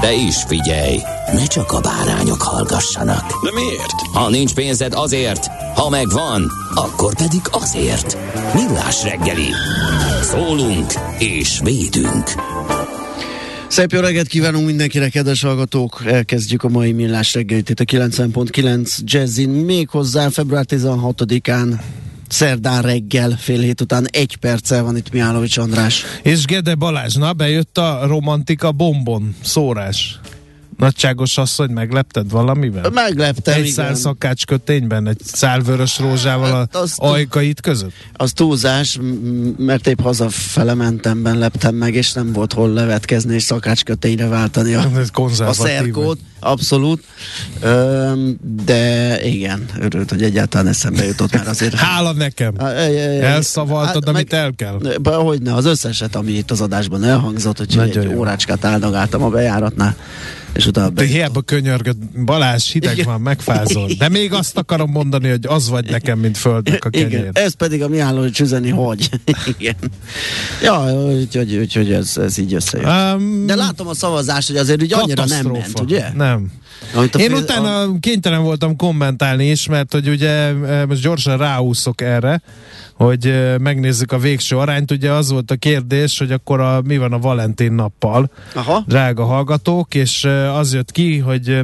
De is figyelj, ne csak a bárányok hallgassanak. De miért? Ha nincs pénzed azért, ha megvan, akkor pedig azért. Millás reggeli. Szólunk és védünk. Szép jó reggelt kívánunk mindenkinek, kedves hallgatók! Elkezdjük a mai millás reggelit itt a 90.9 Jazzin, méghozzá február 16-án szerdán reggel, fél hét után egy perccel van itt Mihálovics András. És Gede Balázs, na bejött a romantika bombon szórás. Nagyságos asszony, meglepted valamivel? Megleptem, Egy igen. szál szakács kötényben, egy szál vörös rózsával Hát a azt- ajkait között? Az túlzás, mert épp hazafele mentemben leptem meg, és nem volt hol levetkezni és szakácskötényre váltani a, a szerkót. Abszolút. De igen, örült, hogy egyáltalán eszembe jutott, mert azért... Hála nekem! Elszavaltad, Hát, amit el kell. Hogy ne, az összeset, ami itt az adásban elhangzott, hogy Nagyon egy jó. órácskát áldogáltam a bejáratnál, és utána Te hiába könyörgöd, Balázs, hideg Igen. van, megfázol. De még azt akarom mondani, hogy az vagy nekem, mint földnek a kenyér. Igen, ez pedig a Mihálovics üzeni, hogy. Igen. Ja, úgyhogy, úgyhogy ez, ez így összejön. Um, De látom a szavazást, hogy azért úgy annyira nem ment, ugye? Nem. Amit a Én fél- utána kénytelen voltam kommentálni is, mert hogy ugye eh, most gyorsan ráúszok erre, hogy eh, megnézzük a végső arányt. Ugye az volt a kérdés, hogy akkor a, mi van a Valentin nappal, Aha. drága hallgatók, és eh, az jött ki, hogy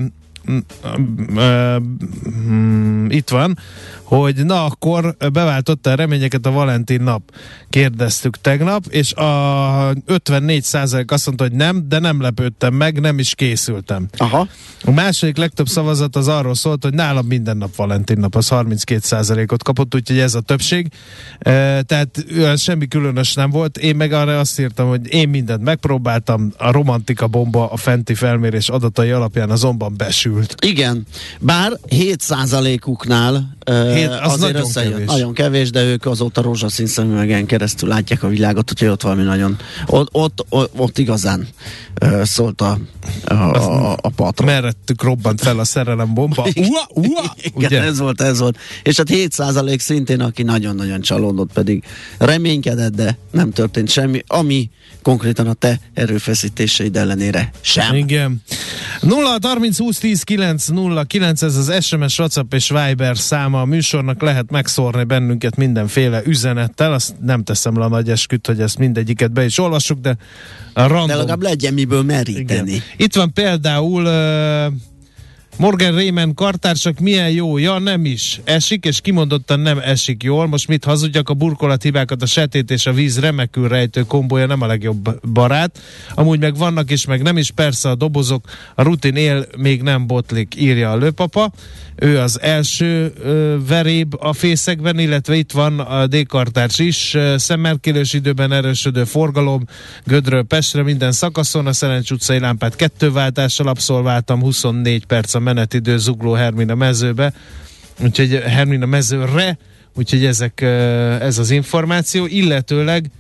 itt van, hogy na akkor beváltotta a reményeket a Valentin nap. Kérdeztük tegnap, és a 54% azt mondta, hogy nem, de nem lepődtem meg, nem is készültem. Aha. A második legtöbb szavazat az arról szólt, hogy nálam minden nap Valentin nap, az 32%-ot kapott, úgyhogy ez a többség. Tehát semmi különös nem volt. Én meg arra azt írtam, hogy én mindent megpróbáltam, a romantika bomba a fenti felmérés adatai alapján azonban besült. Igen, bár 7%-uknál uh, Hét, az azért nagyon összejött. kevés. Nagyon kevés, de ők azóta rózsaszín szemüvegen keresztül látják a világot, úgyhogy ott valami nagyon, ott, ott, ott, ott igazán uh, szólt a, a, a, a patron. Merrettük robbant fel a szerelem bomba. Ua, ua, Igen, ugye? ez volt, ez volt. És hát 7% szintén, aki nagyon-nagyon csalódott, pedig reménykedett, de nem történt semmi, ami konkrétan a te erőfeszítéseid ellenére sem. Igen. 0 30 20 10 9 0 9 ez az SMS, WhatsApp és Viber száma a műsornak lehet megszórni bennünket mindenféle üzenettel, azt nem teszem le a nagy esküt, hogy ezt mindegyiket be is olvassuk, de a random. De legalább legyen miből meríteni. Igen. Itt van például uh, Morgan Raymond kartársak milyen jó, ja nem is, esik, és kimondottan nem esik jól. Most mit hazudjak, a burkolat hibákat, a setét és a víz remekül rejtő kombója nem a legjobb barát. Amúgy meg vannak is, meg nem is, persze a dobozok, a rutin él még nem botlik, írja a lőpapa. Ő az első ö, veréb a fészekben, illetve itt van a D-kartárs is, ö, szemmerkélős időben erősödő forgalom, Gödről Pestre minden szakaszon, a Szerencs utcai lámpát kettőváltással abszolváltam, 24 perc a menetidő Zugló Hermina mezőbe, úgyhogy Hermina mezőre, úgyhogy ezek, ez az információ, illetőleg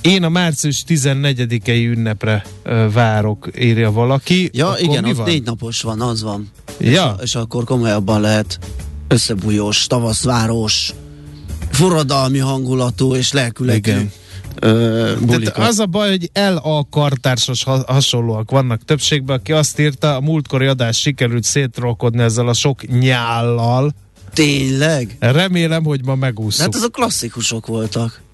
én a március 14-i ünnepre várok, írja valaki. Ja, Akkor igen, ott van? négy napos van, az van. Ja. És, és akkor komolyabban lehet összebújós, tavaszváros, forradalmi hangulatú és lelkületű Igen. Tehát az a baj, hogy LA kartársos ha- hasonlóak vannak többségben, aki azt írta, a múltkori adás sikerült szétrolkodni ezzel a sok nyállal. Tényleg? Remélem, hogy ma megúszunk. Hát azok klasszikusok voltak.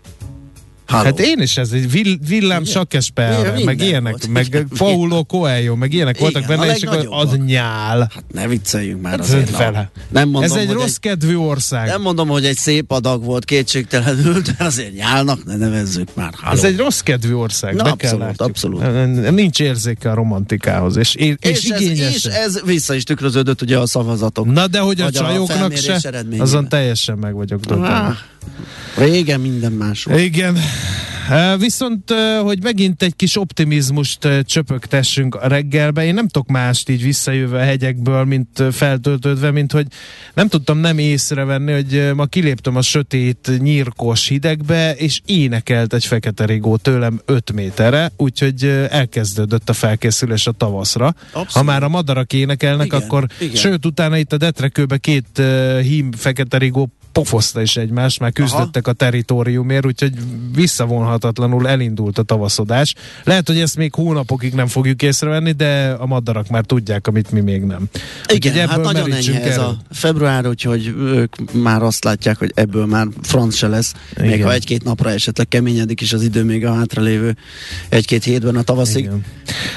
Halló. Hát én is ez, egy vill, villám Minden meg ilyenek, volt. meg Igen. Paulo Coelho, meg ilyenek Igen, voltak benne, és akkor az nyál. Hát ne vicceljünk már Hát azért. vele. Nem mondom, Ez egy rossz kedvű ország. Nem mondom, hogy egy szép adag volt kétségtelenül, de azért nyálnak, ne nevezzük már. Halló. Ez egy rossz kedvű ország, Na, abszolút, kell abszolút. Nincs érzéke a romantikához, és, és, és, igényes. és ez vissza is tükröződött ugye a szavazatok. Na de hogy a csajoknak se, azon teljesen meg vagyok. Régen minden más volt. Igen. Viszont, hogy megint egy kis optimizmust csöpögtessünk a reggelbe, én nem tudok mást így visszajövő a hegyekből, mint feltöltődve, mint hogy nem tudtam nem észrevenni, hogy ma kiléptem a sötét, nyírkos hidegbe, és énekelt egy fekete rigó tőlem 5 méterre, úgyhogy elkezdődött a felkészülés a tavaszra. Abszolút. Ha már a madarak énekelnek, Igen, akkor igen. sőt, utána itt a detrekőbe két hím fekete rigó pofozta is egymást, már küzdöttek a teritoriumért, úgyhogy visszavonhatatlanul elindult a tavaszodás. Lehet, hogy ezt még hónapokig nem fogjuk észrevenni, de a madarak már tudják, amit mi még nem. Igen, Úgyhogy hát nagyon enyhe ez erről. a február, úgyhogy ők már azt látják, hogy ebből már franc se lesz. Még Igen. ha egy-két napra esetleg keményedik is az idő még a hátralévő egy-két hétben a tavaszig. Igen.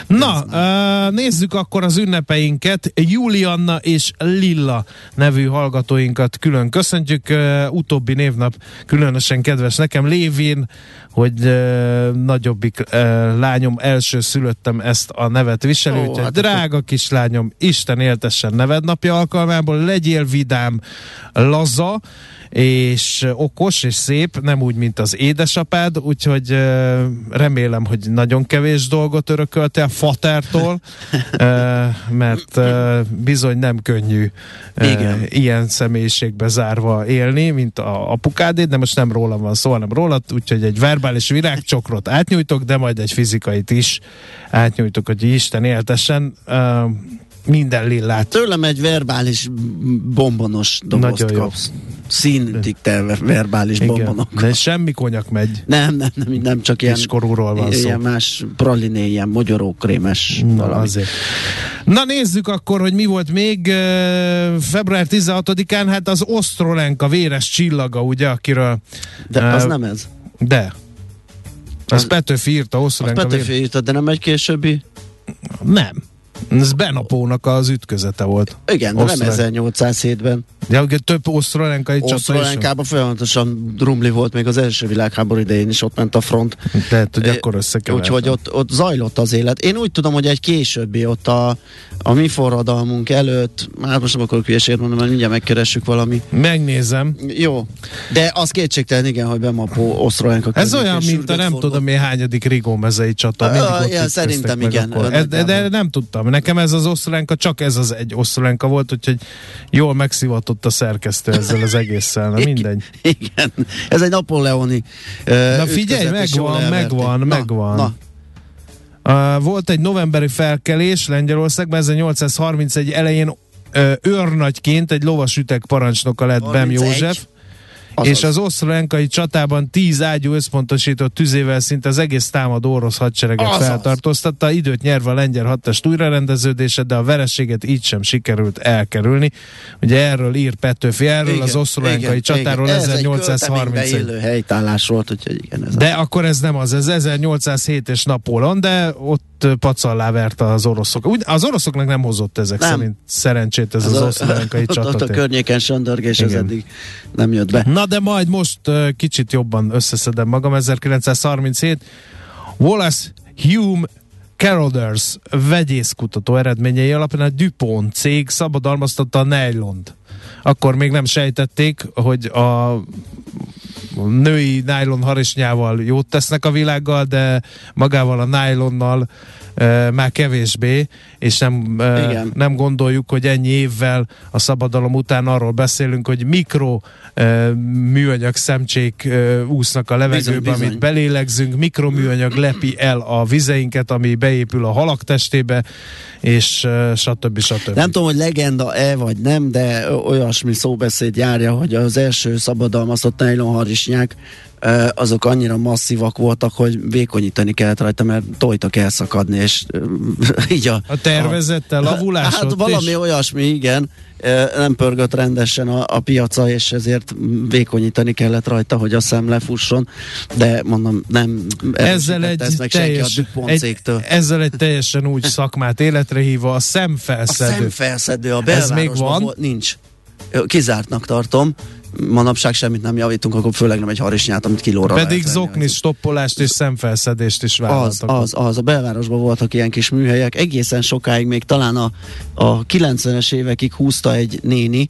Na, uh, nézzük akkor az ünnepeinket. Julianna és Lilla nevű hallgatóinkat külön köszöntjük. Uh, utóbbi névnap különösen kedves nekem. Lévén, hogy uh, nagyobbik uh, lányom első szülöttem ezt a nevet Ó, úgyhogy hát drága kislányom, Isten éltessen nevednapja alkalmából, legyél vidám, laza, és okos és szép, nem úgy, mint az édesapád, úgyhogy remélem, hogy nagyon kevés dolgot örököltél Fatertól, uh, mert bizony nem könnyű Igen. ilyen személyiségbe zárva élni, mint a apukádét, de most nem rólam van szó, hanem rólad, úgyhogy egy verbális virágcsokrot átnyújtok, de majd egy fizikait is átnyújtok, hogy Isten éltessen. Uh, minden lillát. Tőlem egy verbális bombonos dobozt Nagyon jó. kapsz. Színtig telve verbális bombonok. de semmi konyak megy. Nem, nem, nem, nem csak ilyen, Kiskorúról van szó. ilyen más praliné, ilyen mogyorókrémes Na, valami. azért. Na nézzük akkor, hogy mi volt még uh, február 16-án, hát az Osztrolenka véres csillaga, ugye, akiről... De az eh, nem ez. De. Az, Az- Petőfi írta, Az Osztrolenka Petőfi véres... írta, de nem egy későbbi? Nem. Ez Benapónak az ütközete volt. Igen, de Osztrolen- nem 1807-ben. De ugye több osztrolenkai csata. Osztrolenkában folyamatosan rumli volt még az első világháború idején is, ott ment a front. Lehet, hogy Ö, akkor összekevertem. Úgyhogy ott, ott zajlott az élet. Én úgy tudom, hogy egy későbbi, ott a, a mi forradalmunk előtt, hát most nem akarok hülyeséget mondani, mert mindjárt megkeressük valami. Megnézem. Jó, de az kétségtelen igen, hogy Bemapó Osztrolenka Ez olyan, mint a nem forgott. tudom én hányadik csata. Ah, Mindig ott ja, ütköztek szerintem igen, de, de nem tudtam. Nekem ez az osztrolenka, csak ez az egy osztrolenka volt, úgyhogy jól megszivatott a szerkesztő ezzel az egésszel. Na mindegy. Igen, ez egy napóleoni Na figyelj, megvan, megvan, megvan. Na, Uh, volt egy novemberi felkelés Lengyelországban, 1831 elején uh, őrnagyként egy lovas ütek parancsnoka lett Bem 31? József. Azaz. És az osztrolenkai csatában tíz ágyú összpontosított tüzével szinte az egész támadó orosz hadsereget Azaz. feltartóztatta, időt nyerve a lengyel hadtest újrarendeződése, de a vereséget így sem sikerült elkerülni. Ugye erről ír Petőfi, erről Igen, az osztrolenkai igen, csatáról igen. Ez egy 1831. költeménybe élő helytállás volt, úgyhogy igen. Ez De akkor ez nem az, ez 1807 és Napóleon, de ott pacallá verte az oroszok. Úgy, az oroszoknak nem hozott ezek Nem. szerint szerencsét ez az, az a- osztrolenkai ott, a csata. környéken söndörgés, Igen. eddig nem jött be. Na de majd most uh, kicsit jobban összeszedem magam. 1937 Wallace Hume Carothers vegyészkutató eredményei alapján a DuPont cég szabadalmaztatta a nylont. Akkor még nem sejtették, hogy a női nylon harisnyával jót tesznek a világgal, de magával a nylonnal e, már kevésbé, és nem, e, Igen. nem gondoljuk, hogy ennyi évvel a szabadalom után arról beszélünk, hogy mikro e, műanyag szemcsék e, úsznak a levegőbe, Bizony, bizony. amit belélegzünk, mikroműanyag lepi el a vizeinket, ami beépül a halak testébe, és e, stb. stb. Nem tudom, hogy legenda-e vagy nem, de olyasmi szóbeszéd járja, hogy az első szabadalmazott nylon harisnyák, azok annyira masszívak voltak, hogy vékonyítani kellett rajta, mert tojtak elszakadni, és így a... A tervezette lavulás Hát valami is? olyasmi, igen. Nem pörgött rendesen a, a piaca, és ezért vékonyítani kellett rajta, hogy a szem lefusson, de mondom, nem ezzel egy, ezt meg senki a teljes, egy, cégtől. ezzel egy teljesen úgy szakmát életre hívva a A szemfelszedő. szemfelszedő a Ez belvárosban még van? Volt, nincs. Kizártnak tartom. Manapság semmit nem javítunk, akkor főleg nem egy harisnyát, amit kilóra Pedig venni. zoknis, stoppolást és szemfelszedést is Az, vállaltak. az, az. A belvárosban voltak ilyen kis műhelyek. Egészen sokáig, még talán a, a 90-es évekig húzta egy néni.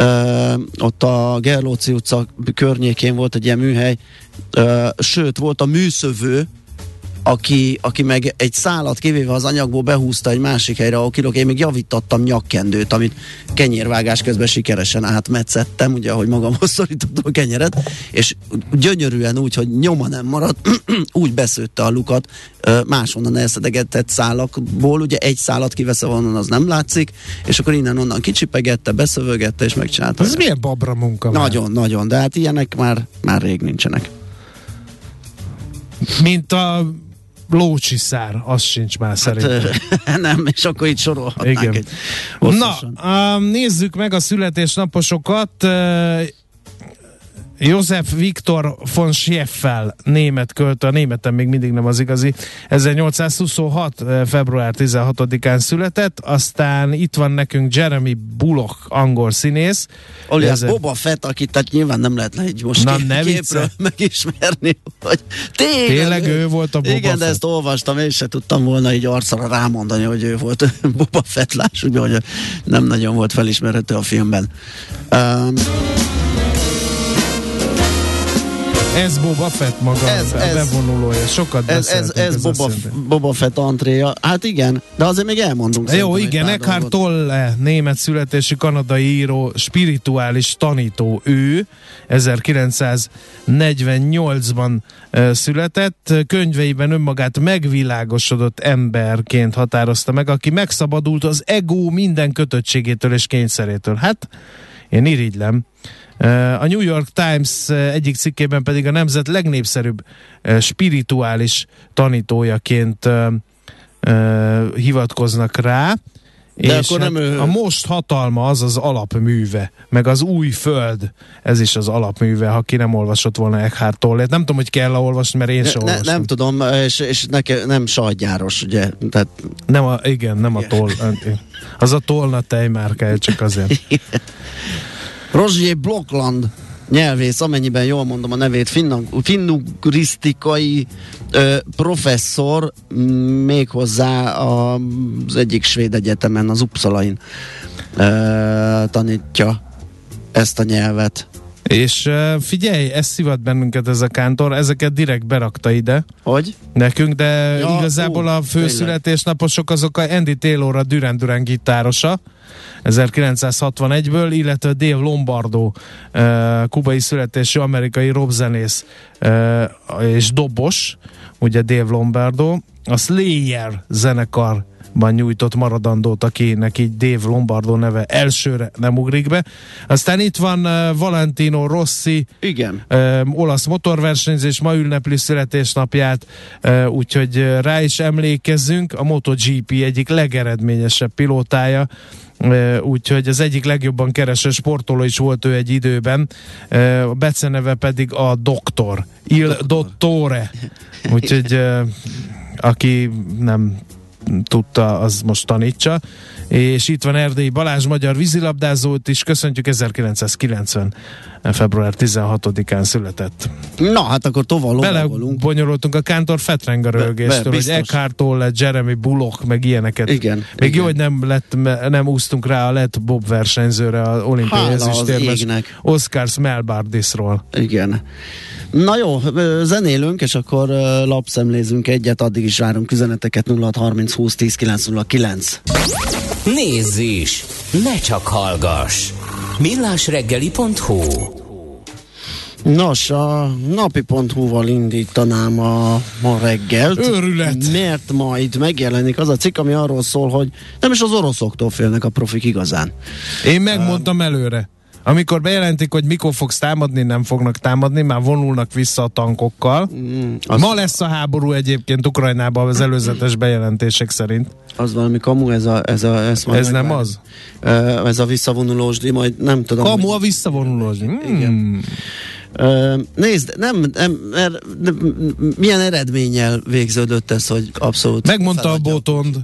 Ö, ott a Gerlóci utca környékén volt egy ilyen műhely. Ö, sőt, volt a műszövő, aki, aki meg egy szálat kivéve az anyagból behúzta egy másik helyre, ahol kilók, én még javítattam nyakkendőt, amit kenyérvágás közben sikeresen átmetszettem, ugye, ahogy magamhoz szorítottam a kenyeret, és gyönyörűen úgy, hogy nyoma nem maradt, úgy beszőtte a lukat, máshonnan elszedegetett szálakból, ugye egy szálat kivesz, onnan az nem látszik, és akkor innen-onnan kicsipegette, beszövögette, és megcsinálta. Ez milyen babra munka már? Nagyon, nagyon, de hát ilyenek már, már rég nincsenek. Mint a lócsiszár, az sincs már szerintem. Hát, nem, és akkor itt sorolhatnánk Igen. Na, nézzük meg a születésnaposokat. József Viktor von Scheffel, német költő, a németen még mindig nem az igazi, 1826. eh, február 16-án született, aztán itt van nekünk Jeremy Bullock, angol színész. Oli, Ez- ez Boba Fett, akit tehát nyilván nem lehet le egy most Na, ne képről megismerni, hogy tényleg, Tényleg ő volt a Boba Igen, de Fett. ezt olvastam, és se tudtam volna így arcra rámondani, hogy ő volt Boba Fett, lássuk, hogy nem nagyon volt felismerhető a filmben. Um, Ez Boba Fett maga, Ez- ez- bevonulója. Sokat ez, ez, ez azt Boba. Boba Fett antréja. Hát igen, de azért még elmondunk. Jó, igen, Eckhart. Tolle, német születési kanadai író, spirituális tanító ő, 1948-ban ö, született, könyveiben önmagát megvilágosodott emberként határozta meg, aki megszabadult az ego minden kötöttségétől és kényszerétől. Hát, én irigylem. A New York Times egyik cikkében pedig a nemzet legnépszerűbb spirituális tanítójaként hivatkoznak rá. De és akkor nem hát ő- a most hatalma az az alapműve, meg az új föld, ez is az alapműve, ha ki nem olvasott volna Eckhart Tolle. Nem tudom, hogy kell olvasni, mert én sem Ne, olvastam. nem tudom, és, és neke, nem sajtgyáros, ugye? Tehát Nem a, igen, nem a toll. Az a tolna tejmárkája, csak azért. Rozsier Blokland nyelvész, amennyiben jól mondom a nevét, finnug- finnugrisztikai ö, professzor, méghozzá a, az egyik svéd egyetemen, az Uppsalain ö, tanítja ezt a nyelvet. És figyelj, ez szivat bennünket ez a kántor, ezeket direkt berakta ide Hogy? nekünk, de Ja, igazából ó, a főszületésnaposok azok a Andy Taylor a Duran Duran gitárosa, 1961-ből, illetve Dave Lombardo, kubai születésű amerikai robzenész és dobos, ugye Dave Lombardo, a Slayer zenekar nyújtott maradandót, akinek így Dave Lombardo neve elsőre nem ugrik be. Aztán itt van uh, Valentino Rossi, Igen. ö, olasz motorversenyzés, ma ünnepli születésnapját, ö, úgyhogy ö, rá is emlékezzünk. A MotoGP egyik legeredményesebb pilótája, úgyhogy az egyik legjobban kereső sportoló is volt ő egy időben. A beceneve pedig a Doktor, Il Dottore. Úgyhogy aki nem tudta, az most tanítsa. És itt van Erdélyi Balázs, magyar vízilabdázót is. Köszöntjük 1990. február 16-án született. Na, hát akkor tovább lovagolunk. Belebonyolultunk a Kántor Fetreng a Be- rögéstől, hogy. Eckhart Tolle, Jeremy Bullock, meg ilyeneket. Igen, Még igen. jó, hogy nem, lett, nem úsztunk rá a lett Bob versenyzőre az olimpiai ezüstérmes. Oscar Smelbardisról. Igen. Na jó, zenélünk, és akkor lapszemlézünk egyet, addig is várunk üzeneteket 0630 20 10 909. Nézz is! Ne csak hallgass! millásreggeli.hu Nos, a napi.hu-val indítanám a ma reggelt. Őrület! Mert majd megjelenik az a cikk, ami arról szól, hogy nem is az oroszoktól félnek a profik igazán. Én megmondtam előre, Amikor bejelentik, hogy mikor fogsz támadni, nem fognak támadni, már vonulnak vissza a tankokkal. Mm, Az... Ma lesz a háború egyébként Ukrajnában az előzetes bejelentések szerint. Az valami kamu, ez a... Ez, a, ez, Ez nem az? Uh, ez a visszavonulós, majd nem tudom. Kamu a visszavonulós. Mm. Igen. Nézd, nem, nem, nem, nem, milyen eredménnyel végződött ez, hogy abszolút Megmondta a feladja? Botond,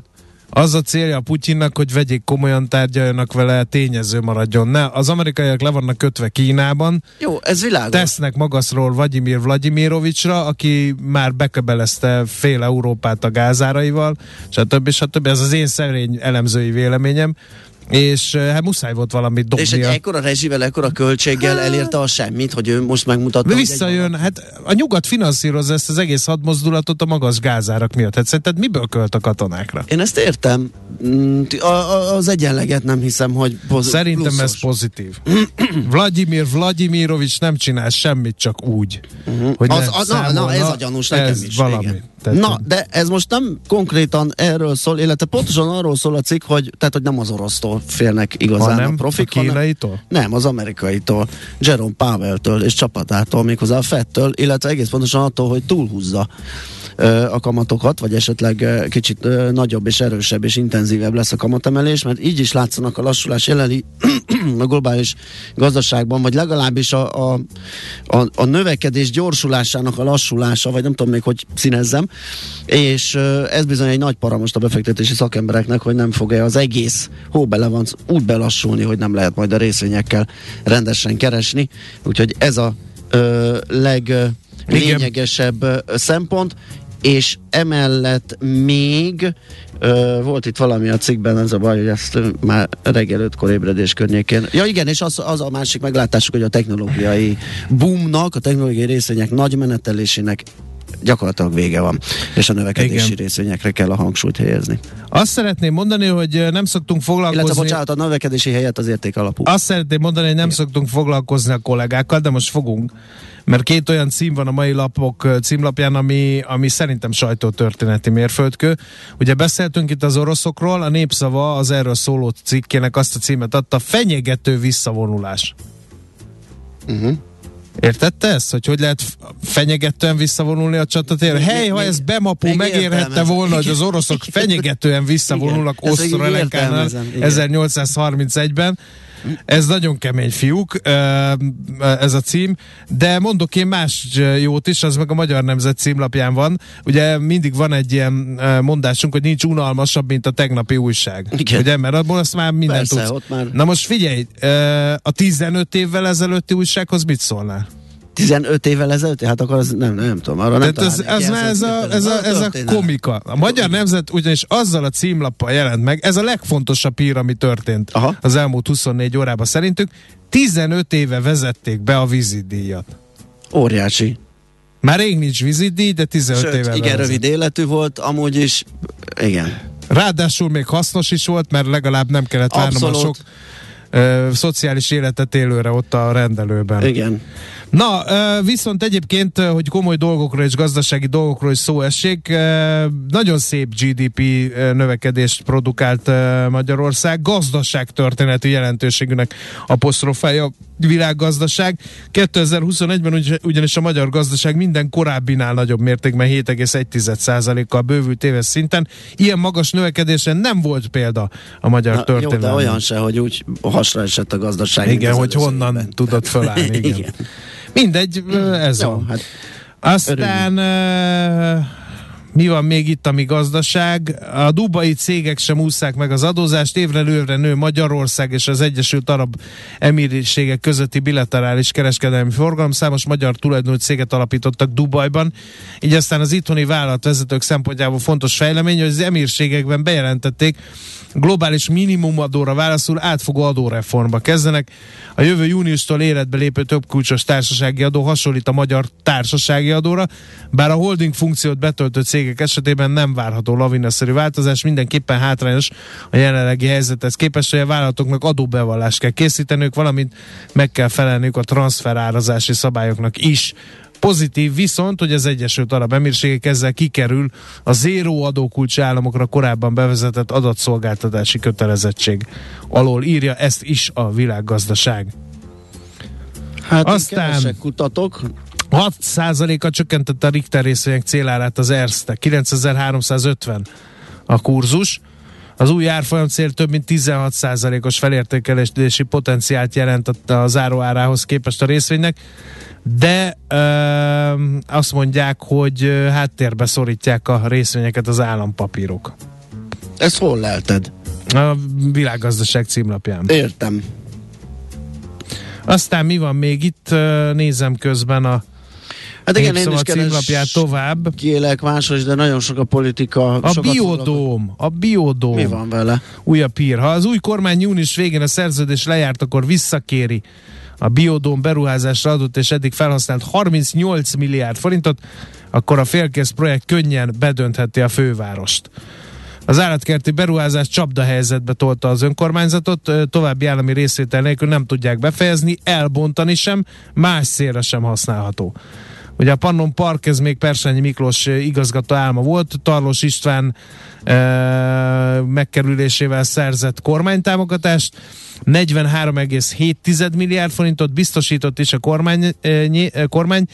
az a célja a Putyinnak, hogy vegyék komolyan tárgyaljanak vele, tényező maradjon. Ne, az amerikaiak le vannak kötve Kínában, Jó, ez világos. tesznek magasról Vladimir Vladimirovicsra, aki már beköbelezte fél Európát a gázáraival, stb. stb. Ez az én szerény elemzői véleményem, és eh, hát muszáj volt valamit És egy dobnia. ekkora rezsivel, ekkora költséggel elérte a semmit, hogy ő most megmutatta. Egy visszajön, hát a nyugat finanszírozza ezt az egész hadmozdulatot a magas gázárak miatt. Hát szerinted miből költ a katonákra? Én ezt értem. Mm, A, a, az egyenleget nem hiszem, hogy poz- Szerintem pluszos. ez pozitív. Vladimir Vladimirovics nem csinál semmit, csak úgy. Hogy Az, az, na, na, ez a gyanús nekem ez is. valami. Igen. Tehát, na, de ez most nem konkrétan erről szól, illetve pontosan arról szól a cikk, hogy, tehát, hogy nem az orosztól félnek igazán hanem a profik, a kínaitól? Nem, az amerikaitól, Jerome Powell-től és csapatától, méghozzá a Fettől, illetve egész pontosan attól, hogy túlhúzza a kamatokat, vagy esetleg kicsit nagyobb és erősebb és intenzívebb lesz a kamatemelés, mert így is látszanak a lassulás jeleni a globális gazdaságban, vagy legalábbis a, a, a, a növekedés gyorsulásának a lassulása, vagy nem tudom még, hogy színezzem, és ez bizony egy nagy para most a befektetési szakembereknek, hogy nem fog-e az egész hó bele van úgy belassulni, hogy nem lehet majd a részvényekkel rendesen keresni, úgyhogy ez a ö, leg ö, Igen. szempont, és emellett még ö, volt itt valami a cikkben, ez a baj, hogy ezt már reggel ötkor ébredés környékén. Ja igen, és az, az a másik meglátásuk, hogy a technológiai boomnak, a technológiai részvények nagy menetelésének gyakorlatilag vége van, és a növekedési Igen. Igen. részvényekre kell a hangsúlyt helyezni. Azt szeretném mondani, hogy nem szoktunk Illetve, foglalkozni... bocsánat, a növekedési helyet az érték alapú. Azt szeretném mondani, hogy nem szoktunk foglalkozni a kollégákkal, de most fogunk. Mert két olyan cím van a mai lapok címlapján, ami, ami szerintem sajtótörténeti mérföldkő. Ugye beszéltünk itt az oroszokról, a népszava az erről szóló cikkének azt a címet adta, fenyegető visszavonulás. Uh-huh. Értette ezt? Hogy hogy lehet fenyegetően visszavonulni a csatatérre? Hely, ha ez Bemapó megérhette volna, hogy az oroszok fenyegetően visszavonulnak igen. 1831-ben. Ez nagyon kemény fiúk, ez a cím, de mondok én más jót is, az meg a Magyar Nemzet címlapján van. Ugye mindig van egy ilyen mondásunk, hogy nincs unalmasabb, mint a tegnapi újság. Igen. Ugye, mert abból azt már mindent Persze, tudsz. már- Na most figyelj, a 15 évvel ezelőtti újsághoz mit szólnál? 15 évvel ezelőtt? Hát akkor az nem, nem tudom, arra nem ez, ez, már ez, a, ez, a, ez a komika. A Magyar Nemzet ugyanis azzal a címlappal jelent meg, ez a legfontosabb hír, ami történt Aha. az elmúlt 24 órában szerintük. 15 éve vezették be a vízidíjat. Óriási. Már rég nincs vízidíj, de 15 Sőt, éve igen, vezet. rövid életű volt, amúgy is, igen. Ráadásul még hasznos is volt, mert legalább nem kellett várnom a sok ö, szociális életet élőre ott a rendelőben. Igen. Na, viszont egyébként, hogy komoly dolgokról és gazdasági dolgokról is szó essék, nagyon szép GDP növekedést produkált Magyarország, gazdaságtörténeti jelentőségűnek apostrofálja a világgazdaság. 2021-ben ugy- ugyanis a magyar gazdaság minden korábbinál nagyobb mértékben 7,1%-kal bővült éves szinten. Ilyen magas növekedésen nem volt példa a magyar Na, jó, történelemben. de olyan se, hogy úgy hasra esett a gazdaság. Igen, hogy honnan évben. tudod fölállni. Igen. Igen. Mindegy, ez Jó, van. hát Aztán mi van még itt, ami gazdaság? A dubai cégek sem ússzák meg az adózást, évre évre nő Magyarország és az Egyesült Arab Emírségek közötti bilaterális kereskedelmi forgalom. Számos magyar tulajdonú céget alapítottak Dubajban, így aztán az itthoni vállalatvezetők szempontjából fontos fejlemény, hogy az emírségekben bejelentették, globális minimumadóra válaszul átfogó adóreformba kezdenek. A jövő júniustól életbe lépő több kulcsos társasági adó hasonlít a magyar társasági adóra, bár a holding funkciót betöltő cégek esetében nem várható lavinaszerű változás, mindenképpen hátrányos a jelenlegi helyzethez képest, hogy a vállalatoknak adóbevallást kell készíteniük, valamint meg kell felelniük a transferárazási szabályoknak is. Pozitív viszont, hogy az Egyesült Arab Emírségek ezzel kikerül a zéró adókulcs államokra korábban bevezetett adatszolgáltatási kötelezettség alól írja ezt is a világgazdaság. Hát Aztán- Aztán... kutatok. 6%-a csökkentette a Richter részvények célárát az Erste. 9350 a kurzus. Az új árfolyam cél több mint 16%-os felértékelési potenciált jelentett a záróárához képest a részvénynek, de ö, azt mondják, hogy háttérbe szorítják a részvényeket az állampapírok. Ezt hol lelted? A világgazdaság címlapján. Értem. Aztán mi van még itt? Nézem közben a Hát igen, én is címlapját keres tovább. kélek másos, de nagyon sok a politika. A biodóm, a biodóm. Mi van vele? Újabb hír. Ha az új kormány június végén a szerződés lejárt, akkor visszakéri a biodóm beruházásra adott és eddig felhasznált 38 milliárd forintot, akkor a félkész projekt könnyen bedöntheti a fővárost. Az állatkerti beruházás csapdahelyzetbe tolta az önkormányzatot, további állami részvétel nélkül nem tudják befejezni, elbontani sem, más célra sem használható. Ugye a Pannon Park, ez még Persányi Miklós ö, igazgató álma volt, Tarlós István e, megkerülésével szerzett kormánytámogatást, 43,7 milliárd forintot biztosított is a kormány, e, kormány,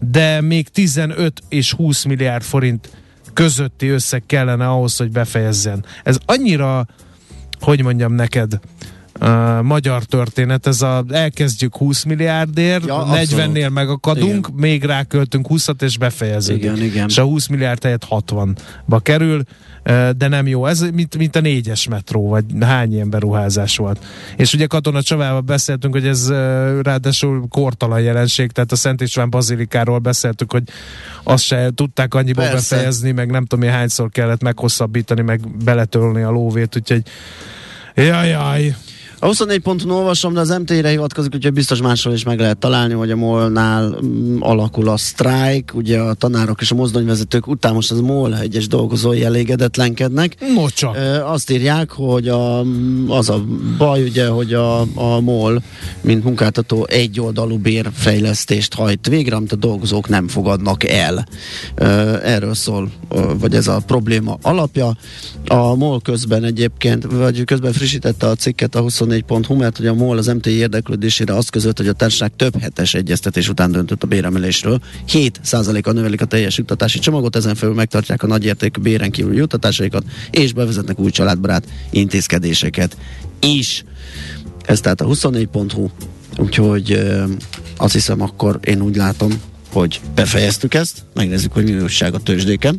de még 15 és 20 milliárd forint közötti összeg kellene ahhoz, hogy befejezzen. Ez annyira, hogy mondjam neked, uh, magyar történet, ez a elkezdjük 20 milliárdért, Ja, ja, abszolút. 40-nél megakadunk, igen. még ráköltünk 20-at és befejeződik. Igen, igen. És a 20 milliárd helyett 60-ba kerül, uh, de nem jó. Ez mint, mint a négyes metró, vagy hány ilyen beruházás volt. És ugye Katona Csavával beszéltünk, hogy ez uh, ráadásul kortalan jelenség, tehát a Szent István Bazilikáról beszéltük, hogy azt se tudták annyiból Persze. befejezni, meg nem tudom, én hányszor kellett meghosszabbítani, meg beletölni a lóvét, úgyhogy jajjaj. A 24 ponton olvasom, de az MT-re hivatkozik, úgyhogy biztos máshol is meg lehet találni, hogy a MOL-nál mm, alakul a sztrájk, ugye a tanárok és a mozdonyvezetők után most az MOL egyes dolgozói elégedetlenkednek. Ö, Azt írják, hogy a, az a baj, ugye, hogy a, a MOL, mint munkáltató egyoldalú bérfejlesztést hajt végre, amit a dolgozók nem fogadnak el. Erről szól, vagy ez a probléma alapja. A MOL közben egyébként, vagy közben frissítette a cikket a 24.hu, mert hogy a MOL az MTI érdeklődésére azt között, hogy a társaság több hetes egyeztetés után döntött a béremelésről. 7%-a növelik a teljes juttatási csomagot, ezen felül megtartják a nagyértékű béren kívüli juttatásaikat, és bevezetnek új családbarát intézkedéseket is. Ez tehát a 24.hu, úgyhogy ö, azt hiszem akkor én úgy látom, hogy befejeztük ezt, megnézzük, hogy mi újság a tőzsdéken.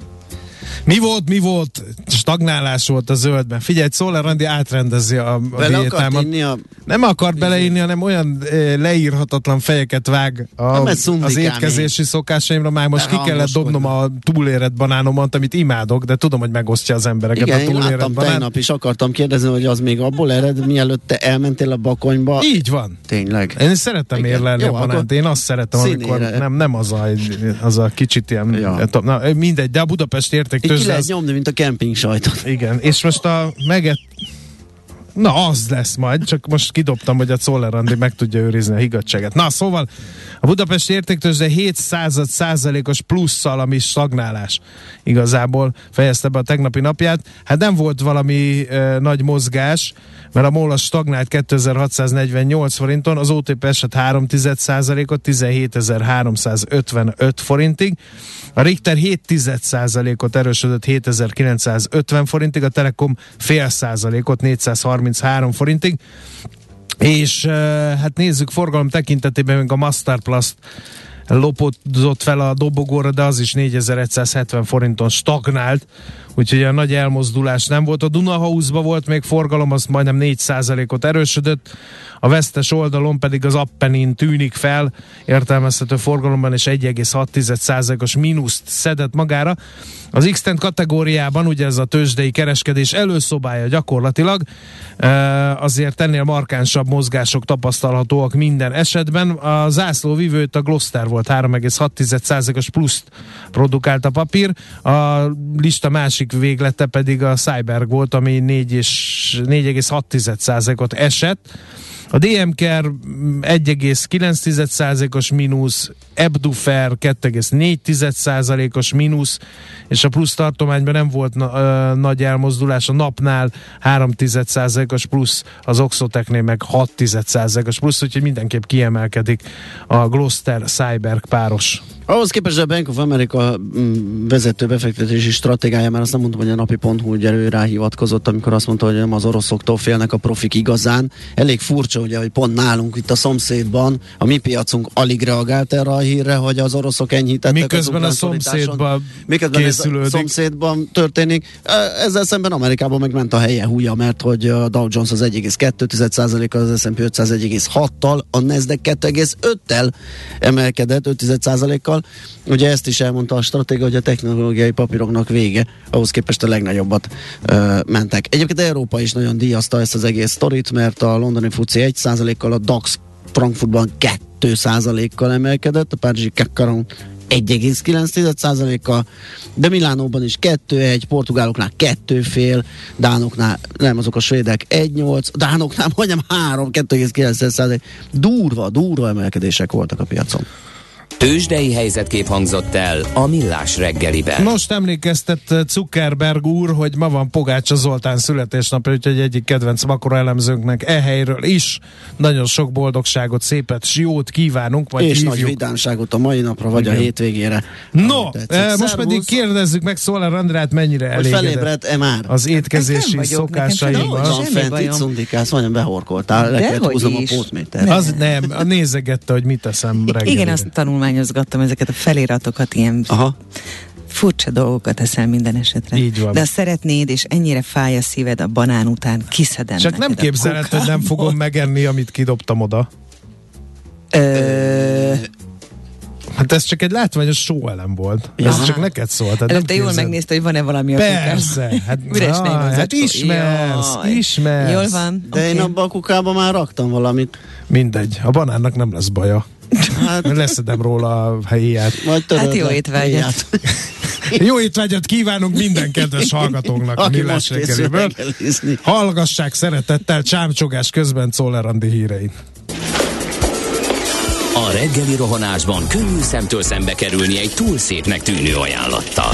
Mi volt, mi volt? Stagnálás volt a zöldben. Figyelj, Szoller Andi átrendezi a, a Bele akart diétámat. a... Nem akar beleírni, hanem olyan e, leírhatatlan fejeket vág a, ez az étkezési szokásaimra. Már most ki kellett dobnom a túlérett banánomat, amit imádok, de tudom, hogy megosztja az embereket Igen, a túlérett banán. tegnap is, akartam kérdezni, hogy az még abból ered, mielőtt te elmentél a bakonyba. Így van. Tényleg. Én szeretem érlelni a banánt. Én azt szeretem, amikor nem, nem az, a, az a kicsit ilyen, Ja. na, mindegy, de a Budapest érték ki lehet az nyomni, mint a kemping sajtot. Igen, és most a meget... Na, az lesz majd, csak most kidobtam, hogy a Czoller meg tudja őrizni a higgadságát. Na, szóval a Budapest értéktőzsde 7 század százalékos plusszal, ami stagnálás. Igazából fejezte be a tegnapi napját. Hát nem volt valami e, nagy mozgás, mert a MOL stagnált 2648 forinton, az OTP esett 3 százalékot 17355 forintig, a Richter 7 százalékot erősödött 7950 forintig, a Telekom fél százalékot 433 forintig, és hát nézzük forgalom tekintetében még a Masterplast lopódzott fel a dobogóra, de az is 4170 forinton stagnált, úgyhogy a nagy elmozdulás nem volt. A Dunahausba volt még forgalom, az majdnem 4%-ot erősödött, a vesztes oldalon pedig az Appenin tűnik fel, értelmezhető forgalomban, és 1,6%-os mínuszt szedett magára. Az x kategóriában, ugye ez a tőzsdei kereskedés előszobája gyakorlatilag, azért ennél markánsabb mozgások tapasztalhatóak minden esetben. A zászló vívőt a Gloster volt 3,6%-os pluszt produkált a papír, a lista másik véglete pedig a Cyberg volt, ami 4 és 4,6%-ot esett. A DMKR 1,9%-os mínusz, Ebdufer 2,4%-os mínusz, és a plusz tartományban nem volt na, ö, nagy elmozdulás, a napnál 3,1%-os plusz, az Oxotecnél meg 6,1%-os plusz, úgyhogy mindenképp kiemelkedik a Gloster Cyber páros. Ahhoz képest a Bank of America mm, vezető befektetési stratégája, már azt nem mondtam, hogy a napi pont ugye ő ráhivatkozott, amikor azt mondta, hogy nem az oroszoktól félnek a profik igazán. Elég furcsa, ugye, hogy pont nálunk itt a szomszédban a mi piacunk alig reagált erre a hírre, hogy az oroszok enyhítettek Miközben a szomszédban Miközben ez a szomszédban történik. Ezzel szemben Amerikában meg ment a helye húja, mert hogy a Dow Jones az 1,2%-kal, az S&P 500 1,6-tal, a Nasdaq 2,5-tel emelkedett 5%-kal. Ugye ezt is elmondta a stratégia, hogy a technológiai papíroknak vége, ahhoz képest a legnagyobbat ö, mentek. Egyébként Európa is nagyon díjazta ezt az egész sztorit, mert a londoni FUCI 1%-kal, a DAX Frankfurtban 2%-kal emelkedett, a Párizsi Kakaron 1,9%-kal, de Milánóban is 2,1, portugáloknál 2,5, dánoknál, nem azok a svédek 1,8, dánoknál majdnem 3, 2,9%. Durva, durva emelkedések voltak a piacon. Tőzsdei helyzetkép hangzott el a Millás reggeliben. Most emlékeztet Zuckerberg úr, hogy ma van Pogácsa Zoltán születésnapja, úgyhogy egyik kedvenc makro elemzőnknek e helyről is nagyon sok boldogságot, szépet, s jót kívánunk, vagy és hívjuk. nagy vidánságot a mai napra, vagy Igen. a hétvégére. No, eh, most pedig kérdezzük meg Szóler Andrát, mennyire hogy elégedett felébredt-e már? az étkezési nekem szokásaival. van fent, itt bajom. szundikálsz, majdnem behorkoltál, le kellett is. a pótmétert. Nem. Az nem, a nézegette, hogy mit teszem reggelire. Igen, azt tanulmányozgattam ezeket a feliratokat, ilyen Aha. furcsa dolgokat eszel minden esetre. Így van. De ha szeretnéd, és ennyire fáj a szíved a banán után, kiszedem Csak nem képzeled, hogy nem fogom megenni, amit kidobtam oda. Ö, Hát ez csak egy látványos sóelem volt. Ja. Ez csak neked szólt. Nem Előtte jól megnézte, hogy van-e valami a. Persze, hát, Üres nejlon hát ismersz, Jaj. ismersz. Jól van. De én oké. abban a kukában már raktam valamit. Mindegy, a banánnak nem lesz baja. Hát, Leszedem róla a helyét. Hát jó étvágyat. Jó étvágyat kívánunk minden kedves hallgatónknak a Millás reggeliből. Hallgassák szeretettel csámcsogás közben Czoller Andi híreit. A reggeli rohanásban könnyű szemtől szembe kerülni egy túl szépnek tűnő ajánlattal.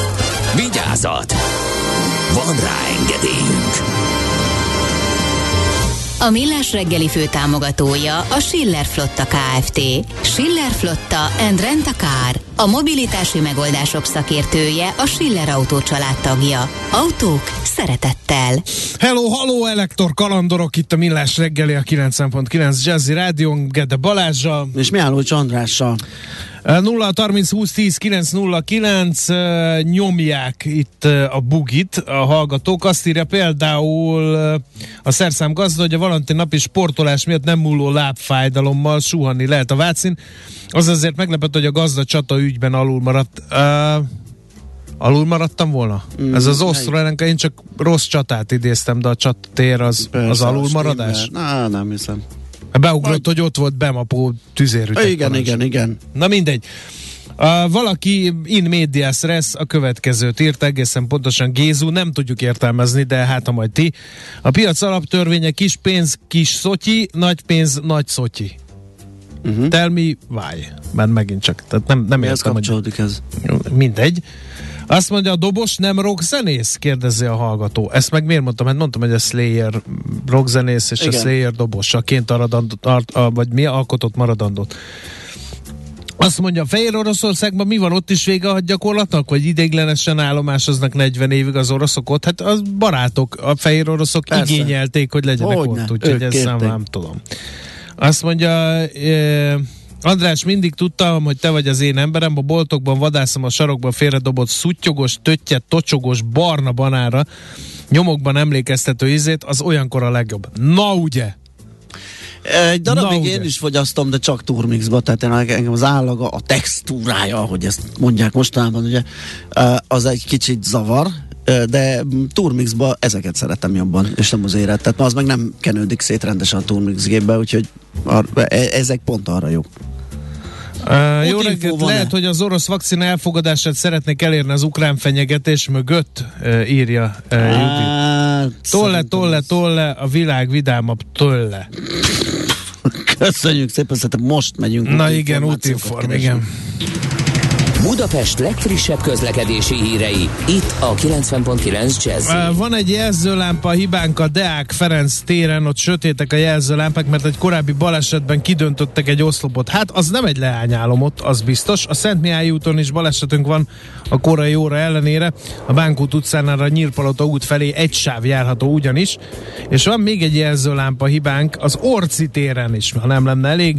Vigyázat! Van rá engedélyünk! A Millás reggeli fő támogatója a Schiller Flotta KFT. Schiller Flotta and Rent a Car. A mobilitási megoldások szakértője a Schiller Autó tagja. Autók szeretettel. Hello, halló, elektor kalandorok itt a Millás reggeli a 90.9 Jazzy Rádión, Gede Balázsa, És Mihálovics Andrással. 0 30 20 10 909 uh, nyomják itt a bugit a hallgatók. Azt írja például a szerszám gazda, hogy a Valentin napi sportolás miatt nem múló lábfájdalommal suhanni lehet a Vácin. Az azért meglepett, hogy a gazda csata ügyben alul maradt. Uh, alul maradtam volna? Mm, Ez az osztró én csak rossz csatát idéztem, de a csatatér az, Persze, az alul maradás. Na, nem hiszem. Beugrott, hogy ott volt Bemapó tüzérütek. Igen, parancs. igen, igen. Na mindegy. Uh, valaki in medias res a következőt írt, egészen pontosan Gézu, nem tudjuk értelmezni, de hát ha majd ti. A piac alaptörvénye kis pénz, kis szotyi, nagy pénz, nagy szotyi. Uh-huh. Tell me why. Mert megint csak, tehát nem, nem Mihez értem, hogy kapcsolódik ez? mindegy. Azt mondja, a dobos nem rockzenész? Kérdezi a hallgató. Ezt meg miért mondtam? Hát mondtam, hogy a Slayer rockzenész és Igen. a Slayer dobosaként aradandot, art, a, vagy mi alkotott maradandót. Azt mondja, Fehér Oroszországban mi van ott is vége a gyakorlatnak, vagy ideiglenesen állomásoznak 40 évig az oroszok ott? Hát az barátok, a fehér oroszok Persze. igényelték, hogy legyenek Hogyne, ott, úgyhogy ezt nem tudom. Azt mondja, e, András, mindig tudtam, hogy te vagy az én emberem, a boltokban vadászom a sarokban félredobott szuttyogos, töttyet, tocsogos, barna banára, nyomokban emlékeztető ízét, az olyankor a legjobb. Na ugye? Egy darabig Na, én ugye. is fogyasztom, de csak turmixba, tehát én, engem az állaga, a textúrája, ahogy ezt mondják mostanában, ugye, ö, az egy kicsit zavar, ö, de turmixba ezeket szeretem jobban, és nem az éret. Tehát az meg nem kenődik szét rendesen a turmix gépbe, úgyhogy ar- e- ezek pont arra jó. Uh, jó reggelt, van-e? lehet, hogy az orosz vakcina elfogadását szeretnék elérni az ukrán fenyegetés mögött, uh, írja uh. Hát, Tolle, tolle, tolle, a világ vidámabb tolle. Köszönjük szépen, szerintem most megyünk. Na igen, útinform, igen. Budapest legfrissebb közlekedési hírei, itt a 90.9 Jazz. Van egy jelzőlámpa hibánk a Deák Ferenc téren, ott sötétek a jelzőlámpák, mert egy korábbi balesetben kidöntöttek egy oszlopot. Hát az nem egy leányálom ott, az biztos. A Szent Mihály úton is balesetünk van a korai óra ellenére. A Bánkút utcánál a Nyírpalota út felé egy sáv járható ugyanis. És van még egy jelzőlámpa hibánk az Orci téren is, ha nem lenne elég.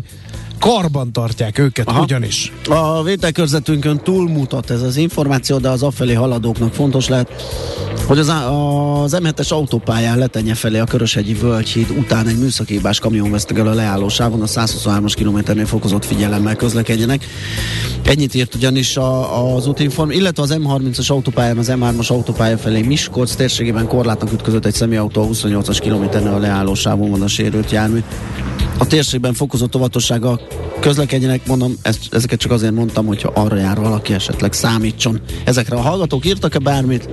Karban tartják őket Aha. ugyanis. A vételkörzetünkön túlmutat ez az információ, de az afelé haladóknak fontos lehet, hogy az, az M7-es autópályán letenye felé a Köröshegyi Völgyhíd után egy műszaki hibás kamion vesztek el a leálló sávon, a 123-as kilométernél fokozott figyelemmel közlekedjenek. Ennyit írt ugyanis a, az útinform, illetve az M30-as autópályán az M3-as autópálya felé Miskolc térségében korlátnak ütközött egy személyautó a 28-as kilométernél a leálló sávon van a sérült jármű. A térségben fokozott óvatossággal közlekedjenek, mondom, ezt, ezeket csak azért mondtam, hogyha arra jár valaki, esetleg számítson. Ezekre a hallgatók írtak-e bármit?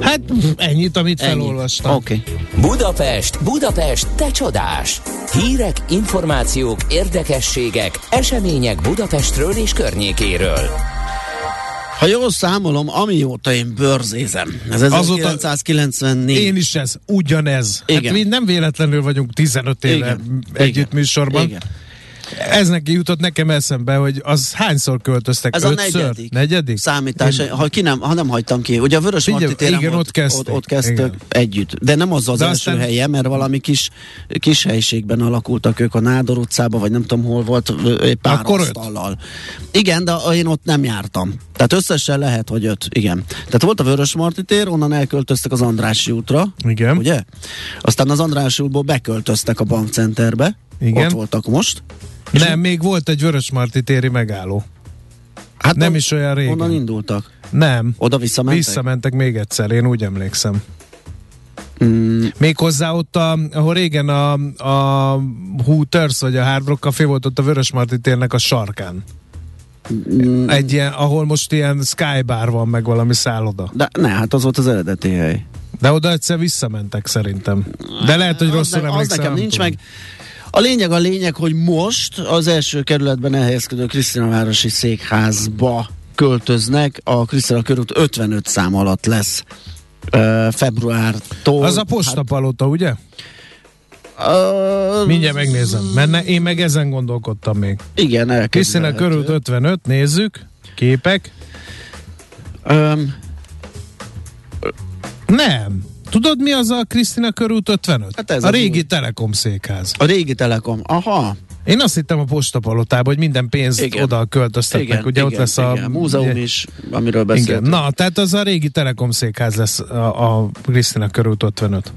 Hát ennyit, amit Ennyi. felolvastam. Oké. Okay. Budapest, Budapest, te csodás! Hírek, információk, érdekességek, események Budapestről és környékéről. Ha jól számolom, amióta én bőrzézem, ez Azóta- 1994. Én is ez, ugyanez. Igen. Hát mi nem véletlenül vagyunk 15 éve Igen. együtt Igen. műsorban. Igen. Ez neki jutott nekem eszembe, hogy az hányszor költöztek? Ez a Ötször? negyedik, negyedik? számítás, Én- ha, ki nem, ha nem hagytam ki. Ugye a Vörös Marti téren igen, ott. Ott, ott kezdtük Igen. együtt. De nem az az De első aztán- helye, mert valami kis, kis helyiségben alakultak ők a Nádor utcába, vagy nem tudom hol volt, pár Akkor asztallal. Igen, de én ott nem jártam. Tehát összesen lehet, hogy öt, igen. Tehát volt a Vörös Marti tér, onnan elköltöztek az Andrássy útra, Igen. ugye? Aztán az Andrássy útból beköltöztek a bankcenterbe, Igen. ott voltak most. Nem, még volt egy Vörösmarty téri megálló. Hát Nem on- is olyan régen. Onnan indultak. Nem. Oda visszamentek? Visszamentek még egyszer, én úgy emlékszem. Mm, Méghozzá ott, a, ahol régen a, a Hooters vagy a Hard Rock Café volt ott a Vörösmarty térnek a sarkán. mm, Egy ilyen, ahol most ilyen skybar van, meg valami szálloda. de ne, hát az volt az eredeti hely. De oda egyszer visszamentek szerintem. De lehet, hogy az, rosszul az emlékszem. nekem nem nincs tudom. meg. A lényeg a lényeg, hogy most az első kerületben elhelyezkedő Krisztinavárosi székházba költöznek. A Krisztina körút 55 szám alatt lesz ö, februártól. Az a postapalota, ugye? Ö, Mindjárt megnézem. Mert ne, én meg ezen gondolkodtam még. Igen, elképzelhető. Krisztina körült 55, nézzük. Képek. Öm, Nem. Tudod, mi az a Krisztina körút 55? Hát ez a régi új. Telekom székház. a régi Telekom. Aha. Én azt hittem a postapalotában, hogy minden pénzt Igen. oda költöztetnek. Igen, Ugye igen, ott lesz a... igen. múzeum is, amiről Igen. beszéltünk. Na, tehát az a régi Telekom székház lesz a, a Krisztina körút 55.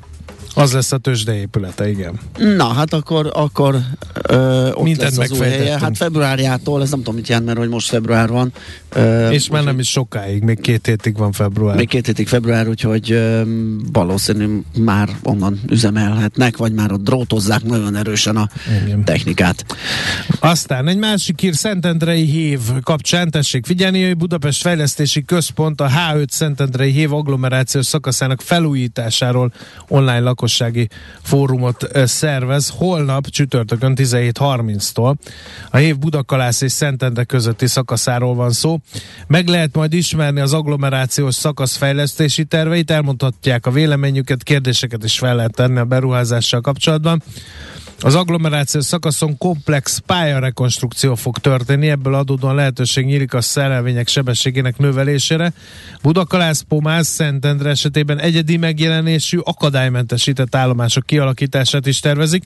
Az lesz a tőzsdeépülete, igen. Na, hát akkor, akkor ö, ott Mindent lesz az új helye. Hát februárjától, ez nem tudom mit jelent, mert hogy most február van. Ö, És már nem is sokáig, még két hétig van február. Még két hétig február, úgyhogy ö, valószínű már onnan üzemelhetnek, vagy már ott drótozzák nagyon erősen a Igen. technikát. Aztán egy másik hír Szentendrei hév kapcsán, tessék figyelni, hogy Budapest Fejlesztési Központ a H5 Szentendrei hév agglomerációs szakaszának felújításáról online lakossági fórumot szervez. Holnap csütörtökön 17.30-tól a hév Budakalász és Szentendre közötti szakaszáról van szó. Meg lehet majd ismerni az agglomerációs szakasz fejlesztési terveit, elmondhatják a véleményüket, kérdéseket is fel lehet tenni a beruházással kapcsolatban. Az agglomerációs szakaszon komplex pályarekonstrukció fog történni, ebből adódóan lehetőség nyílik a szerelvények sebességének növelésére. Budakalász, Pomász, Szentendre esetében egyedi megjelenésű, akadálymentesített állomások kialakítását is tervezik.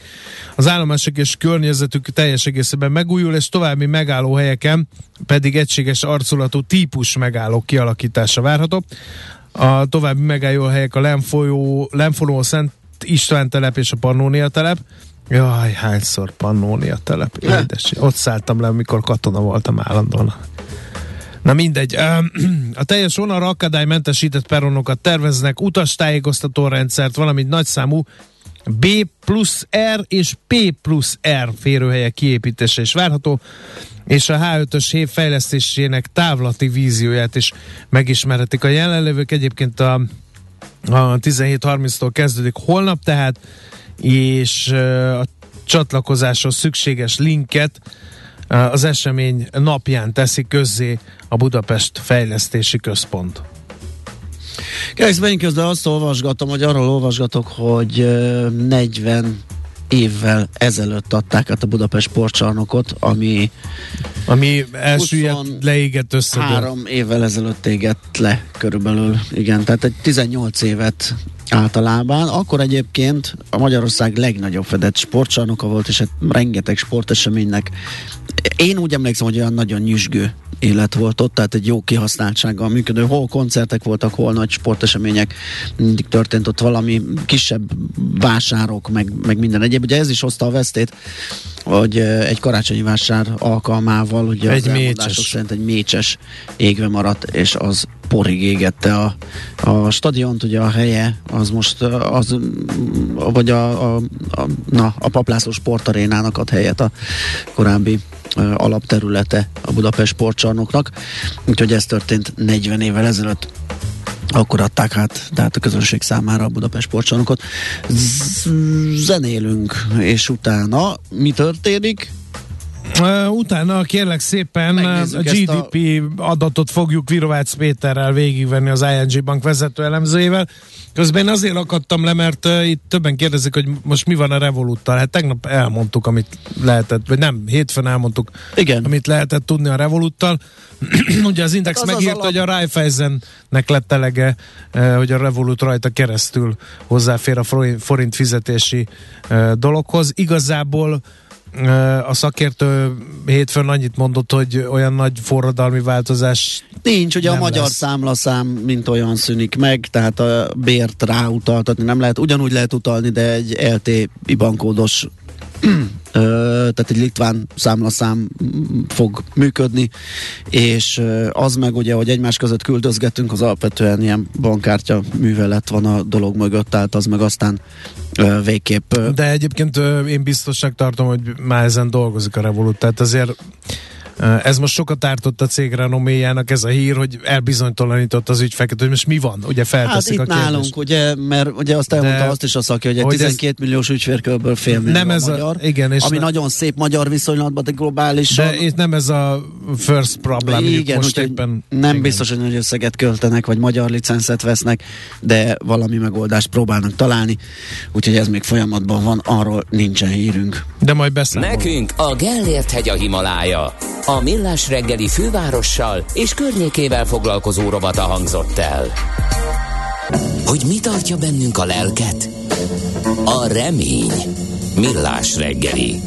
Az állomások és környezetük teljes egészében megújul, és további megállóhelyeken pedig egységes arculatú típus megállók kialakítása várható. A további megállóhelyek a Lemfolyó, Lemfoló, Szent István telep és a Pannónia telep. Jaj, hányszor Pannónia telep. Édes. Ott szálltam le, amikor katona voltam állandóan. Na mindegy. A teljes vonalra akadálymentesített peronokat terveznek, utastájékoztató rendszert, valamint nagyszámú B plusz R és P plusz R férőhelyek kiépítése is várható, és a H5-ös hév fejlesztésének távlati vízióját is megismerhetik a jelenlévők. Egyébként a, a 17.30-tól kezdődik holnap, tehát és a csatlakozáshoz szükséges linket az esemény napján teszi közzé a Budapest Fejlesztési Központ. Kezdben közben azt olvasgatom, hogy arról olvasgatok, hogy 40 évvel ezelőtt adták át a Budapest sportcsarnokot, ami ami elsüllyedt, leégett össze. Három évvel ezelőtt égett le körülbelül, igen, tehát egy 18 évet általában. Akkor egyébként a Magyarország legnagyobb fedett sportcsarnoka volt, és hát rengeteg sporteseménynek én úgy emlékszem, hogy olyan nagyon nyüzsgő élet volt ott, tehát egy jó kihasználtsággal működő, hol koncertek voltak, hol nagy sportesemények, mindig történt ott valami kisebb vásárok, meg, meg minden egyéb. Ugye ez is hozta a vesztét, hogy egy karácsonyi vásár alkalmával, ugye egy az mécses. szerint egy mécses égve maradt, és az porig égette a, a stadiont, ugye a helye, az most az, vagy a, a, a, na, a Paplászló sportarénának ad helyet a korábbi alapterülete a Budapest sportcsarnoknak, úgyhogy ez történt 40 évvel ezelőtt akkor adták át, tehát a közönség számára a Budapest sportcsarnokot. Zenélünk, és utána mi történik? Utána kérlek szépen Megnézzük a GDP a... adatot fogjuk Virovácz Péterrel végigvenni az ING Bank vezető elemzőjével. Közben én azért akadtam le, mert itt többen kérdezik, hogy most mi van a Revoluttal. Hát tegnap elmondtuk, amit lehetett, vagy nem, hétfőn elmondtuk, Igen. amit lehetett tudni a Revoluttal. Ugye az Index hát az megírta, az alap... hogy a Raiffeisennek lett elege, hogy a Revolut rajta keresztül hozzáfér a forint fizetési dologhoz. Igazából a szakértő hétfőn annyit mondott, hogy olyan nagy forradalmi változás Nincs, ugye a magyar lesz. számlaszám mint olyan szűnik meg, tehát a bért ráutaltatni nem lehet, ugyanúgy lehet utalni, de egy LT bankódos tehát egy litván számlaszám fog működni, és az meg ugye, hogy egymás között küldözgetünk, az alapvetően ilyen bankkártya művelet van a dolog mögött, tehát az meg aztán végképp. De egyébként én biztosnak tartom, hogy már ezen dolgozik a Revolut, tehát azért ez most sokat ártott a cég renoméjának ez a hír, hogy elbizonytalanított az ügyfeket, hogy most mi van, ugye felteszik hát a kérdést. nálunk, ugye, mert ugye azt elmondta De, azt is a szaki, hogy egy 12 ez, milliós ügyfélkörből fél millió nem ez a magyar, a, igen, és ami ne, nagyon szép magyar viszonylatban, de globális. De itt nem ez a first problem, igen, most éppen. Nem igen. biztos, hogy nagy összeget költenek, vagy magyar licenszet vesznek, de valami megoldást próbálnak találni, úgyhogy ez még folyamatban van, arról nincsen hírünk. De majd beszámolunk. Nekünk a Gellért hegy a Himalája. A Millás reggeli fővárossal és környékével foglalkozó rovata hangzott el. Hogy mi tartja bennünk a lelket? A remény. Millás reggeli.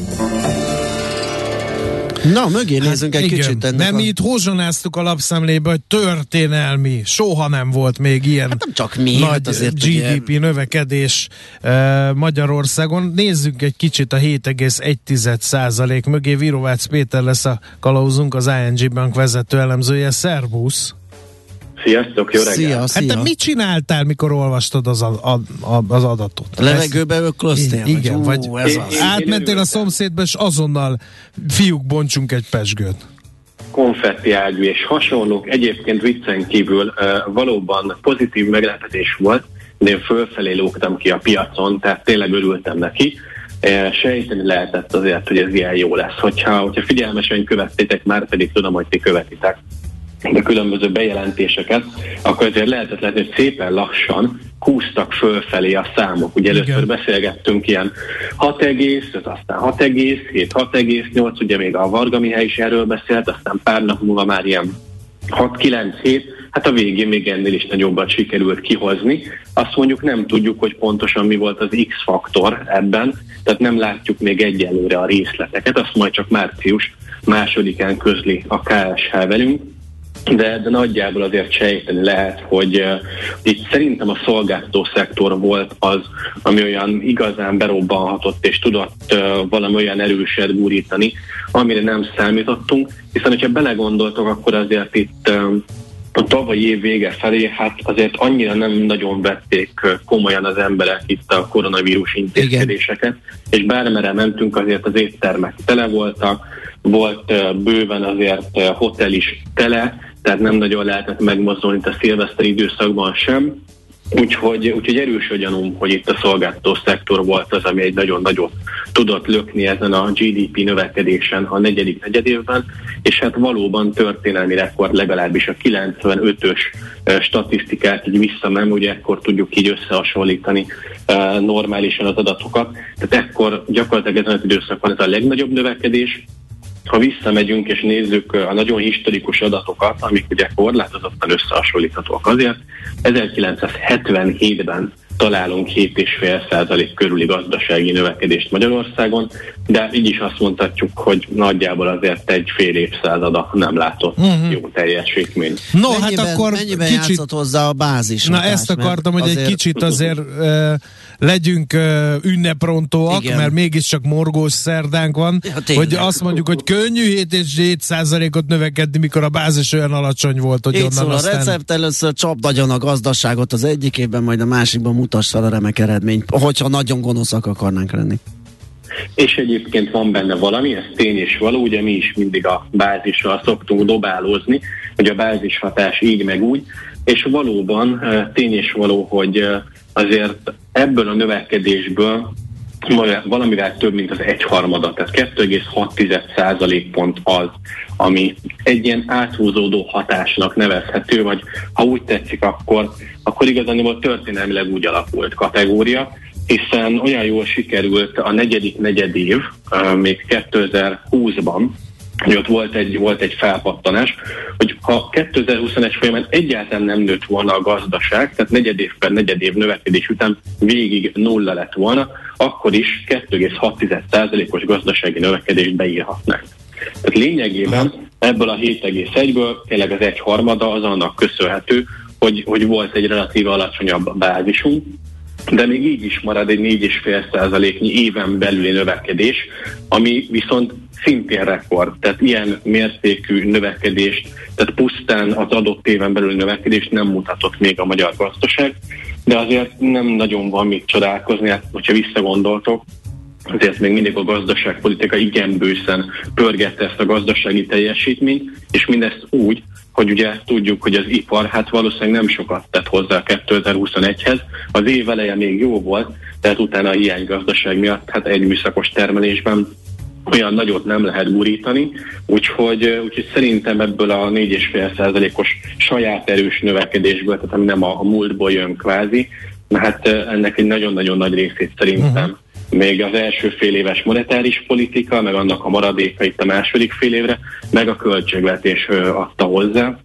Na, mögé hát nézzünk egy igen, kicsit. Ennek nem a... itt hozsonáztuk a lapszemlébe, hogy történelmi, soha nem volt még ilyen hát nem csak mi, nagy hát azért GDP ugye... növekedés uh, Magyarországon. Nézzük egy kicsit a 7,1 százalék mögé. Virovácz Péter lesz a kalauzunk, az ING Bank vezető elemzője. Szervusz! Sziasztok, jó reggelt! Szia, szia. Hát te mit csináltál, mikor olvastad az, a, a, a, az adatot? A levegőbe öklöztél? Igen, vagy, vagy ez az. átmentél a szomszédba, és azonnal fiúk bontsunk egy pesgőt konfetti ágyú és hasonlók. Egyébként viccen kívül uh, valóban pozitív meglepetés volt, de én fölfelé lógtam ki a piacon, tehát tényleg örültem neki. Uh, sejteni lehetett azért, hogy ez ilyen jó lesz. Hogyha, hogyha figyelmesen követtétek, már pedig tudom, hogy ti követitek a különböző bejelentéseket, akkor azért lehetett látni, hogy szépen lassan kúztak fölfelé a számok. Ugye először Igen. beszélgettünk ilyen 6,5, aztán 6,7, 6,8, ugye még a Varga Mihály is erről beszélt, aztán pár nap múlva már ilyen 6-9-7, hát a végén még ennél is nagyobbat sikerült kihozni. Azt mondjuk nem tudjuk, hogy pontosan mi volt az X-faktor ebben, tehát nem látjuk még egyelőre a részleteket, azt majd csak március másodikán közli a KSH velünk de, de nagyjából azért sejteni lehet, hogy uh, itt szerintem a szolgáltató szektor volt az, ami olyan igazán berobbanhatott és tudott uh, valami olyan erőset gurítani, amire nem számítottunk, hiszen hogyha belegondoltok, akkor azért itt uh, a tavalyi év vége felé, hát azért annyira nem nagyon vették komolyan az emberek itt a koronavírus intézkedéseket, Igen. és bármere mentünk, azért az éttermek tele voltak, volt bőven azért hotel is tele, tehát nem nagyon lehetett megmozdulni itt a szilveszter időszakban sem. Úgyhogy, úgyhogy erős a gyanúm, hogy itt a szolgáltató szektor volt az, ami egy nagyon nagyot tudott lökni ezen a GDP növekedésen a negyedik negyedévben, és hát valóban történelmi rekord legalábbis a 95-ös statisztikát így visszamem, ugye ekkor tudjuk így összehasonlítani normálisan az adatokat. Tehát ekkor gyakorlatilag ezen az időszakban ez a legnagyobb növekedés, ha visszamegyünk és nézzük a nagyon historikus adatokat, amik ugye korlátozottan összehasonlíthatóak azért, 1977-ben találunk 7,5% körüli gazdasági növekedést Magyarországon, de így is azt mondhatjuk, hogy nagyjából azért egy fél évszázada nem látott uh-huh. jó teljesítmény. No, hát mennyiben, hát akkor mennyiben kicsit... játszott hozzá a bázis? Na ezt akartam, hogy azért... egy kicsit azért uh, legyünk uh, ünneprontóak, Igen. mert mégiscsak morgós szerdánk van, ja, hogy azt mondjuk, hogy könnyű 7 és 7 százalékot növekedni, mikor a bázis olyan alacsony volt, hogy Így onnan szól, aztán... a recept először csapdagyon a gazdaságot az egyik évben, majd a másikban mutass fel a remek eredményt, hogyha nagyon gonoszak akarnánk lenni. És egyébként van benne valami, ez tény és való, ugye mi is mindig a bázissal szoktunk dobálózni, hogy a bázis hatás így meg úgy, és valóban tény és való, hogy azért ebből a növekedésből valamivel több, mint az egyharmada, tehát 2,6 százalék pont az, ami egy ilyen áthúzódó hatásnak nevezhető, vagy ha úgy tetszik, akkor, akkor igazából történelmileg úgy alakult kategória, hiszen olyan jól sikerült a negyedik negyedév, még 2020-ban, hogy ott volt egy, volt egy felpattanás, hogy ha 2021 folyamán egyáltalán nem nőtt volna a gazdaság, tehát negyedév per negyedév növekedés után végig nulla lett volna, akkor is 2,6%-os gazdasági növekedést beírhatnánk. Tehát lényegében ebből a 7,1-ből tényleg az egy harmada az annak köszönhető, hogy, hogy volt egy relatív alacsonyabb bázisunk, de még így is marad egy 4,5 százaléknyi éven belüli növekedés, ami viszont szintén rekord. Tehát ilyen mértékű növekedést, tehát pusztán az adott éven belül növekedést nem mutatott még a magyar gazdaság, de azért nem nagyon van mit csodálkozni, hát, hogyha visszagondoltok, azért még mindig a gazdaságpolitika igen bőszen pörgette ezt a gazdasági teljesítményt, és mindezt úgy, hogy ugye tudjuk, hogy az ipar hát valószínűleg nem sokat tett hozzá 2021-hez. Az év eleje még jó volt, tehát utána a hiánygazdaság miatt hát egy műszakos termelésben olyan nagyot nem lehet gurítani, úgyhogy, úgyhogy szerintem ebből a 4,5%-os saját erős növekedésből, tehát ami nem a, a múltból jön kvázi, hát ennek egy nagyon-nagyon nagy részét szerintem uh-huh még az első fél éves monetáris politika, meg annak a maradéka itt a második fél évre, meg a költségvetés adta hozzá.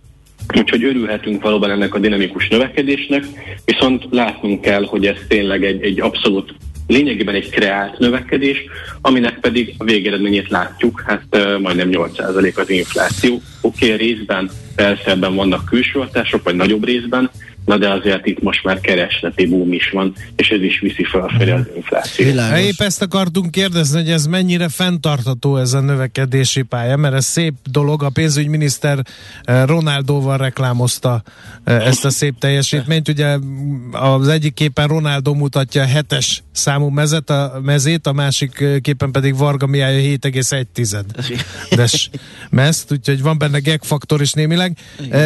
Úgyhogy örülhetünk valóban ennek a dinamikus növekedésnek, viszont látnunk kell, hogy ez tényleg egy, egy abszolút lényegében egy kreált növekedés, aminek pedig a végeredményét látjuk, hát uh, majdnem 8% az infláció. Oké, okay, részben persze ebben vannak külső hatások, vagy nagyobb részben, Na de azért itt most már keresleti boom is van, és ez is viszi felfelé az inflációt. Épp ezt akartunk kérdezni, hogy ez mennyire fenntartható ez a növekedési pálya, mert ez szép dolog. A pénzügyminiszter eh, Ronaldóval reklámozta eh, ezt a szép teljesítményt. Ugye az egyik képen Ronaldo mutatja a hetes számú mezet, a mezét, a másik eh, képen pedig Varga Miája 7,1 des mezt, úgyhogy van benne gag faktor is némileg.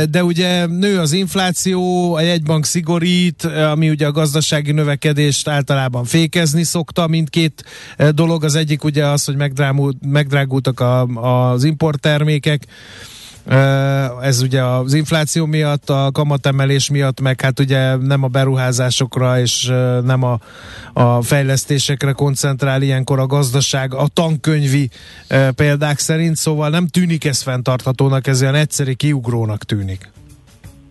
De ugye nő az infláció, a jegybank szigorít, ami ugye a gazdasági növekedést általában fékezni szokta, mindkét eh, dolog. Az egyik ugye az, hogy megdrágultak a, az importtermékek, eh, ez ugye az infláció miatt, a kamatemelés miatt, meg hát ugye nem a beruházásokra és eh, nem a, a fejlesztésekre koncentrál ilyenkor a gazdaság a tankönyvi példák szerint, szóval nem tűnik ez fenntarthatónak, ez ilyen egyszerű kiugrónak tűnik.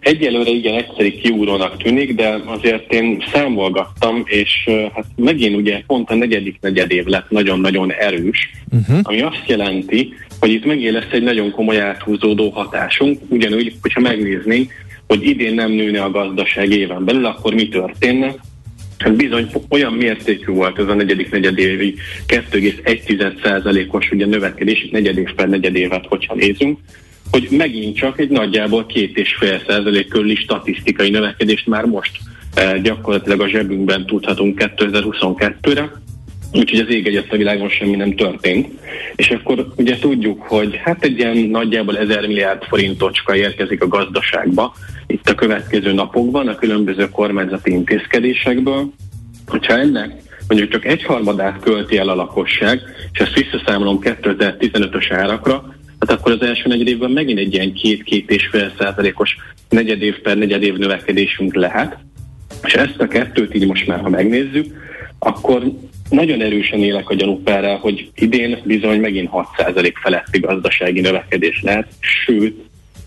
Egyelőre igen egyszerű kiúrónak tűnik, de azért én számolgattam, és hát megint ugye pont a negyedik negyedév lett nagyon-nagyon erős, uh-huh. ami azt jelenti, hogy itt megint lesz egy nagyon komoly áthúzódó hatásunk, ugyanúgy, hogyha megnéznénk, hogy idén nem nőne a gazdaság éven belül, akkor mi történne? Hát bizony olyan mértékű volt ez a negyedik negyedévi 2,1%-os ugye növekedés, negyedév per negyedévet, hogyha nézünk, hogy megint csak egy nagyjából két és fél százalék körüli statisztikai növekedést már most eh, gyakorlatilag a zsebünkben tudhatunk 2022-re, úgyhogy az ég egyet a világon semmi nem történt. És akkor ugye tudjuk, hogy hát egy ilyen nagyjából 1000 milliárd forintocska érkezik a gazdaságba itt a következő napokban a különböző kormányzati intézkedésekből. Hogyha ennek mondjuk csak egyharmadát költi el a lakosság, és ezt visszaszámolom 2015-ös árakra, hát akkor az első negyed évben megint egy ilyen két-két és fél százalékos negyedév per negyedév növekedésünk lehet. És ezt a kettőt így most már, ha megnézzük, akkor nagyon erősen élek a gyanúperrel, hogy idén bizony megint 6% feletti gazdasági növekedés lehet, sőt,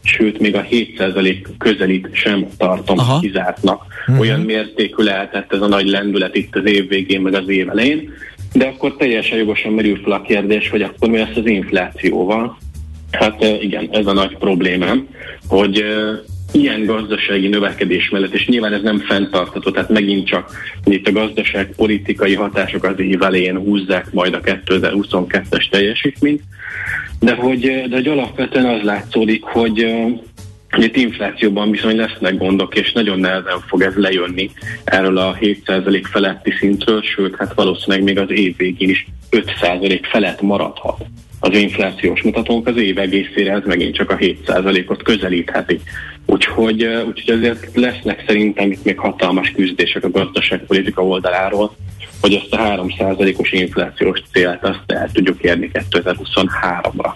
sőt, még a 7% közelít sem tartom Aha. kizártnak. Uh-huh. Olyan mértékű lehetett ez a nagy lendület itt az év végén, meg az év elején, de akkor teljesen jogosan merül fel a kérdés, hogy akkor mi lesz az inflációval. Hát igen, ez a nagy problémám, hogy ilyen gazdasági növekedés mellett, és nyilván ez nem fenntartható, tehát megint csak itt a gazdaság politikai hatások az év elején húzzák majd a 2022-es teljesítményt, de hogy, de hogy alapvetően az látszódik, hogy hogy itt inflációban bizony lesznek gondok, és nagyon nehezen fog ez lejönni erről a 7% feletti szintről, sőt, hát valószínűleg még az év végén is 5% felett maradhat az inflációs mutatónk az év egészére ez megint csak a 7%-ot közelítheti. Úgyhogy, úgyhogy azért lesznek szerintem itt még hatalmas küzdések a gazdaságpolitika oldaláról, hogy ezt a 3%-os inflációs célt azt el tudjuk érni 2023-ra.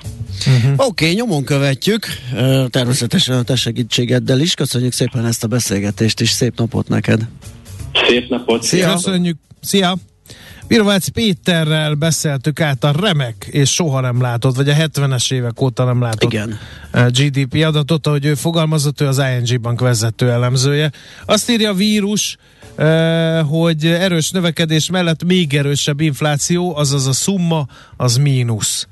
Uh-huh. Oké, okay, nyomon követjük, természetesen a te segítségeddel is. Köszönjük szépen ezt a beszélgetést, és szép napot neked! Szép napot! Szia! Köszönjük! Szia! Virvács Péterrel beszéltük át a remek és soha nem látott, vagy a 70-es évek óta nem látott Igen. GDP adatot, ahogy ő fogalmazott, ő az ING Bank vezető elemzője. Azt írja a vírus, hogy erős növekedés mellett még erősebb infláció, azaz a szumma az mínusz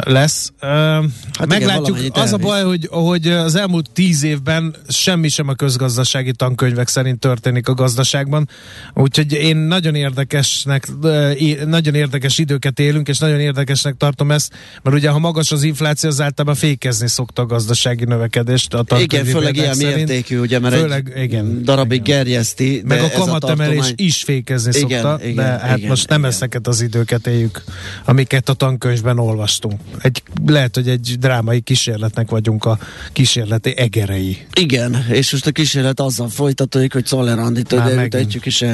lesz. Hát Meglátjuk, igen, az a baj, hogy, hogy az elmúlt tíz évben semmi sem a közgazdasági tankönyvek szerint történik a gazdaságban, úgyhogy én nagyon érdekesnek, nagyon érdekes időket élünk, és nagyon érdekesnek tartom ezt, mert ugye ha magas az infláció, az általában fékezni szokta a gazdasági növekedést. A igen, főleg ilyen szerint. mértékű, ugye, mert főleg, egy igen, darabig igen. gerjeszti. Meg a kamatemelés tartomány... is fékezni igen, szokta, igen, de hát igen, most nem igen. ezeket az időket éljük, amiket a tankönyvben olvas olvastunk. Egy, lehet, hogy egy drámai kísérletnek vagyunk a kísérleti egerei. Igen, és most a kísérlet azzal folytatódik, hogy Szoller Andit ejtjük, és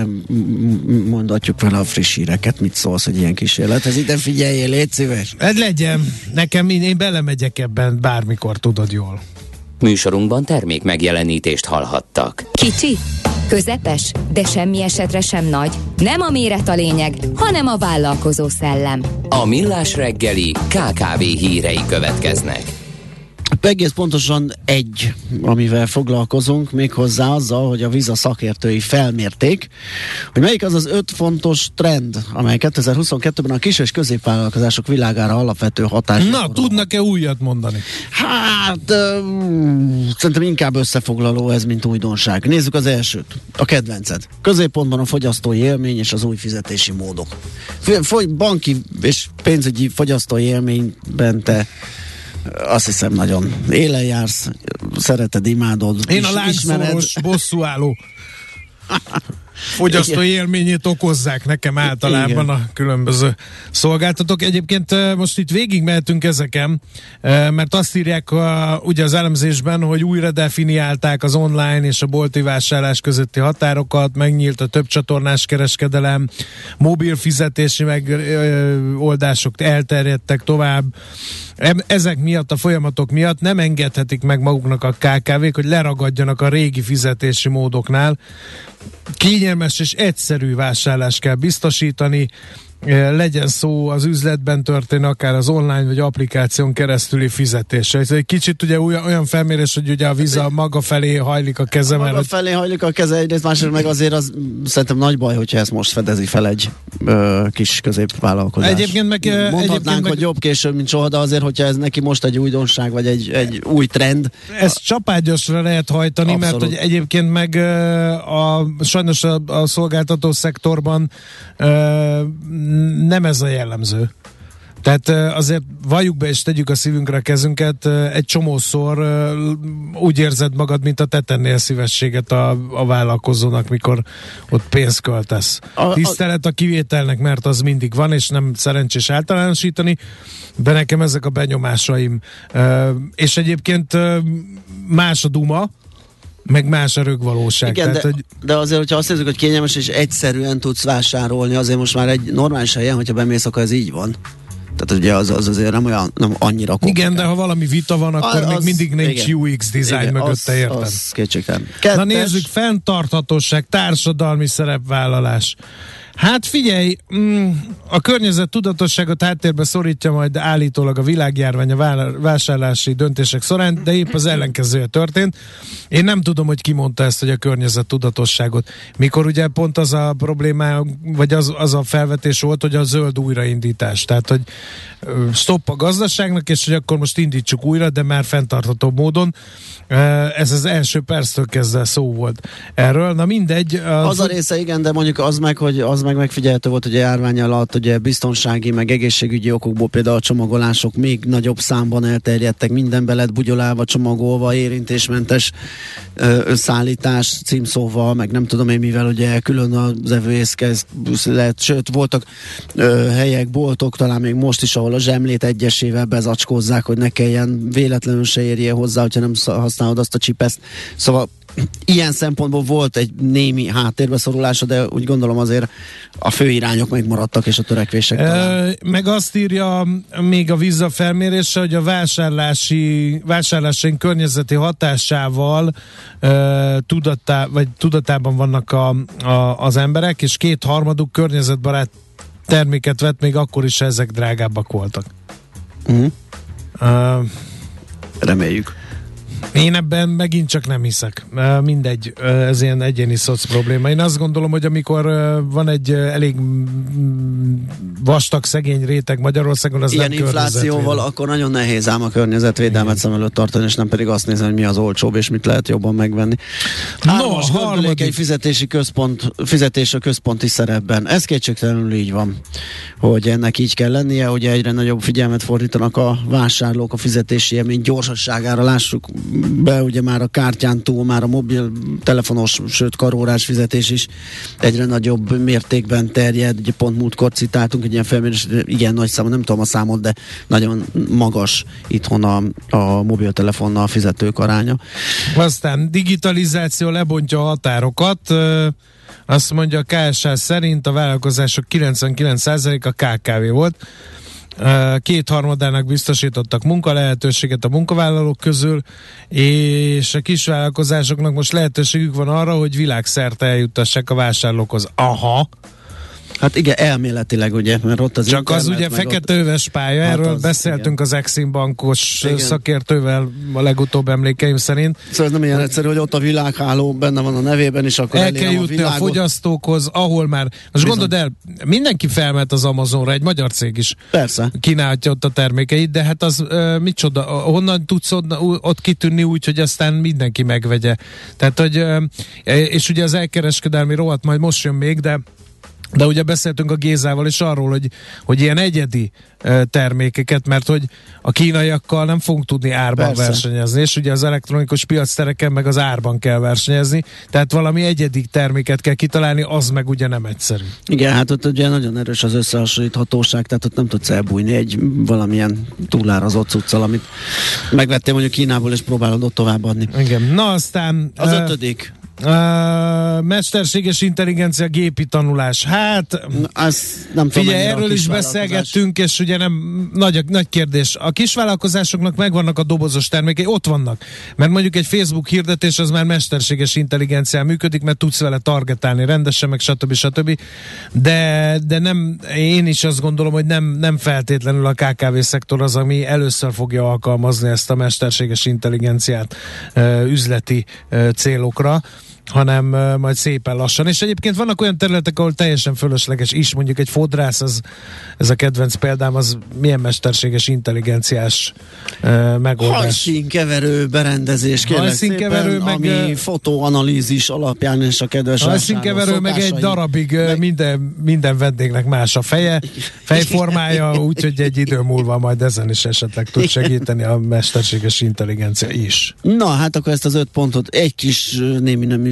mondatjuk vele a friss híreket. Mit szólsz, hogy ilyen kísérlethez? Ide figyeljél, légy szíves. Ez legyen. Nekem én, én belemegyek ebben bármikor, tudod jól. Műsorunkban termék megjelenítést hallhattak. Kicsi, közepes, de semmi esetre sem nagy. Nem a méret a lényeg, hanem a vállalkozó szellem. A Millás reggeli KKV hírei következnek. Egész pontosan egy, amivel foglalkozunk, méghozzá azzal, hogy a víza szakértői felmérték, hogy melyik az az öt fontos trend, amely 2022-ben a kis és középvállalkozások világára alapvető hatás. Na, tudnak-e újat mondani? Hát, uh, szerintem inkább összefoglaló ez, mint újdonság. Nézzük az elsőt, a kedvenced. Középpontban a fogyasztói élmény és az új fizetési módok. Foly- banki és pénzügyi fogyasztói élményben te azt hiszem nagyon élen jársz, szereted, imádod. Én a lángszoros bosszúálló fogyasztói élményét okozzák nekem általában Igen. a különböző szolgáltatók. Egyébként most itt végig mehetünk ezeken, mert azt írják a, ugye az elemzésben, hogy újra definiálták az online és a bolti vásárlás közötti határokat, megnyílt a több csatornás kereskedelem, mobil fizetési megoldások elterjedtek tovább. Ezek miatt, a folyamatok miatt nem engedhetik meg maguknak a KKV-k, hogy leragadjanak a régi fizetési módoknál, kényelmes és egyszerű vásárlás kell biztosítani, legyen szó az üzletben történő, akár az online vagy applikáción keresztüli fizetése. Ez egy kicsit ugye olyan, felmérés, hogy ugye a víza maga felé hajlik a keze. Maga mert, felé hajlik a keze, egyrészt másrészt meg azért az szerintem nagy baj, hogyha ezt most fedezi fel egy ö, kis középvállalkozás. Egyébként meg, ö, Mondhatnánk, egyébként meg- hogy jobb később, mint soha, de azért, hogyha ez neki most egy újdonság, vagy egy, egy új trend, Ezt csapágyasra lehet hajtani, Abszolút. mert hogy egyébként meg ö, a, sajnos a, a szolgáltató szektorban ö, nem ez a jellemző. Tehát azért valljuk be és tegyük a szívünkre a kezünket, egy csomószor úgy érzed magad, mint a te tennél szívességet a, a vállalkozónak, mikor ott pénzt költesz. A- a- Tisztelet a kivételnek, mert az mindig van, és nem szerencsés általánosítani, de nekem ezek a benyomásaim. És egyébként más a duma, meg más a rögvalóság. Igen, Tehát, de, hogy de azért, hogyha azt nézzük, hogy kényelmes és egyszerűen tudsz vásárolni, azért most már egy normális helyen, hogyha bemész, akkor ez így van. Tehát ugye az, az azért nem olyan, nem annyira igen, de ha valami vita van, akkor A- még az- mindig nincs igen. UX design Igen, mögötte, az? Az kétségtelen. Na nézzük, fenntarthatóság, társadalmi szerepvállalás. Hát figyelj, mm, a környezet tudatosságot háttérbe szorítja majd állítólag a világjárvány a vá- vásárlási döntések során, de épp az ellenkezője történt. Én nem tudom, hogy ki mondta ezt, hogy a környezet tudatosságot. Mikor ugye pont az a probléma, vagy az, az a felvetés volt, hogy a zöld újraindítás. Tehát, hogy ö, stopp a gazdaságnak, és hogy akkor most indítsuk újra, de már fenntartható módon. Ez az első perctől kezdve szó volt erről. Na mindegy. Az a része igen, de mondjuk az meg, hogy az meg megfigyelhető volt, hogy a járvány alatt ugye biztonsági, meg egészségügyi okokból például a csomagolások még nagyobb számban elterjedtek, mindenbe lett bugyolálva, csomagolva, érintésmentes ö, összeállítás címszóval, meg nem tudom én mivel, ugye külön az evőészkez lett, sőt voltak ö, helyek, boltok, talán még most is, ahol a zsemlét egyesével bezacskózzák, hogy ne kelljen véletlenül se érje hozzá, hogyha nem sz- használod azt a csipeszt. Szóval ilyen szempontból volt egy némi háttérbe szorulása, de úgy gondolom azért a fő irányok megmaradtak, és a törekvések talán. Meg azt írja még a víza felmérése, hogy a vásárlási, vásárlásaink környezeti hatásával ö, tudatá, vagy tudatában vannak a, a, az emberek, és két harmaduk környezetbarát terméket vett, még akkor is, ezek drágábbak voltak. Uh-huh. Ö, Reméljük. Én ebben megint csak nem hiszek. Mindegy, ez ilyen egyéni szoc probléma. Én azt gondolom, hogy amikor van egy elég vastag, szegény réteg Magyarországon, az Ilyen nem inflációval akkor nagyon nehéz ám a környezetvédelmet szem előtt tartani, és nem pedig azt nézni, hogy mi az olcsóbb, és mit lehet jobban megvenni. No, harmadik. fizetési központ, fizetés a központi szerepben. Ez kétségtelenül így van, hogy ennek így kell lennie, hogy egyre nagyobb figyelmet fordítanak a vásárlók a fizetési élmény gyorsasságára. Lássuk be, ugye már a kártyán túl, már a mobil telefonos, sőt karórás fizetés is egyre nagyobb mértékben terjed. Ugye pont múltkor citáltunk egy ilyen felmérés, igen nagy számú, nem tudom a számot, de nagyon magas itthon a, a mobiltelefonnal fizetők aránya. Aztán digitalizáció lebontja a határokat. Azt mondja a KSH szerint a vállalkozások 99%-a KKV volt. Kétharmadának biztosítottak munkalehetőséget a munkavállalók közül, és a kisvállalkozásoknak most lehetőségük van arra, hogy világszerte eljuttassák a vásárlókhoz. Aha, Hát igen, elméletileg ugye, mert ott az csak az ugye meg ott- fekete öves pálya, Hát erről az, beszéltünk az Exim bankos Igen. szakértővel a legutóbb emlékeim szerint. Szóval ez nem ilyen egyszerű, hogy ott a világháló benne van a nevében, és akkor el kell jutni a, világot. fogyasztókhoz, ahol már, most Bizony. gondold el, mindenki felment az Amazonra, egy magyar cég is Persze. kínálhatja ott a termékeit, de hát az ö, micsoda, honnan tudsz ott, ott kitűnni úgy, hogy aztán mindenki megvegye. Tehát, hogy, és ugye az elkereskedelmi rovat majd most jön még, de de ugye beszéltünk a Gézával is arról, hogy, hogy ilyen egyedi termékeket, mert hogy a kínaiakkal nem fogunk tudni árban Persze. versenyezni, és ugye az elektronikus piactereken meg az árban kell versenyezni, tehát valami egyedi terméket kell kitalálni, az meg ugye nem egyszerű. Igen, hát ott ugye nagyon erős az összehasonlíthatóság, tehát ott nem tudsz elbújni egy valamilyen túlárazott cuccal, amit megvettél mondjuk Kínából, és próbálod ott továbbadni. Igen. Na aztán... Az ötödik. Uh, mesterséges intelligencia gépi tanulás. Hát, Na, Az nem figyelj, erről is beszélgettünk, és ugye nem nagy, nagy kérdés. A kisvállalkozásoknak megvannak a dobozos termékei, ott vannak. Mert mondjuk egy Facebook hirdetés az már mesterséges intelligencián működik, mert tudsz vele targetálni rendesen, meg stb. stb. De, de nem, én is azt gondolom, hogy nem, nem feltétlenül a KKV szektor az, ami először fogja alkalmazni ezt a mesterséges intelligenciát ö, üzleti ö, célokra. Hanem majd szépen lassan. És egyébként vannak olyan területek, ahol teljesen fölösleges is, mondjuk egy fodrász, az, ez a kedvenc példám, az milyen mesterséges intelligenciás uh, megoldás. Hajszínkeverő berendezés, kérlek Hajszínkeverő, szépen, meg, ami fotóanalízis alapján és a kedves Hajszínkeverő meg egy darabig meg... Minden, minden vendégnek más a feje, fejformája, úgyhogy egy idő múlva majd ezen is esetleg tud segíteni a mesterséges intelligencia is. Na, hát akkor ezt az öt pontot egy kis némi nemű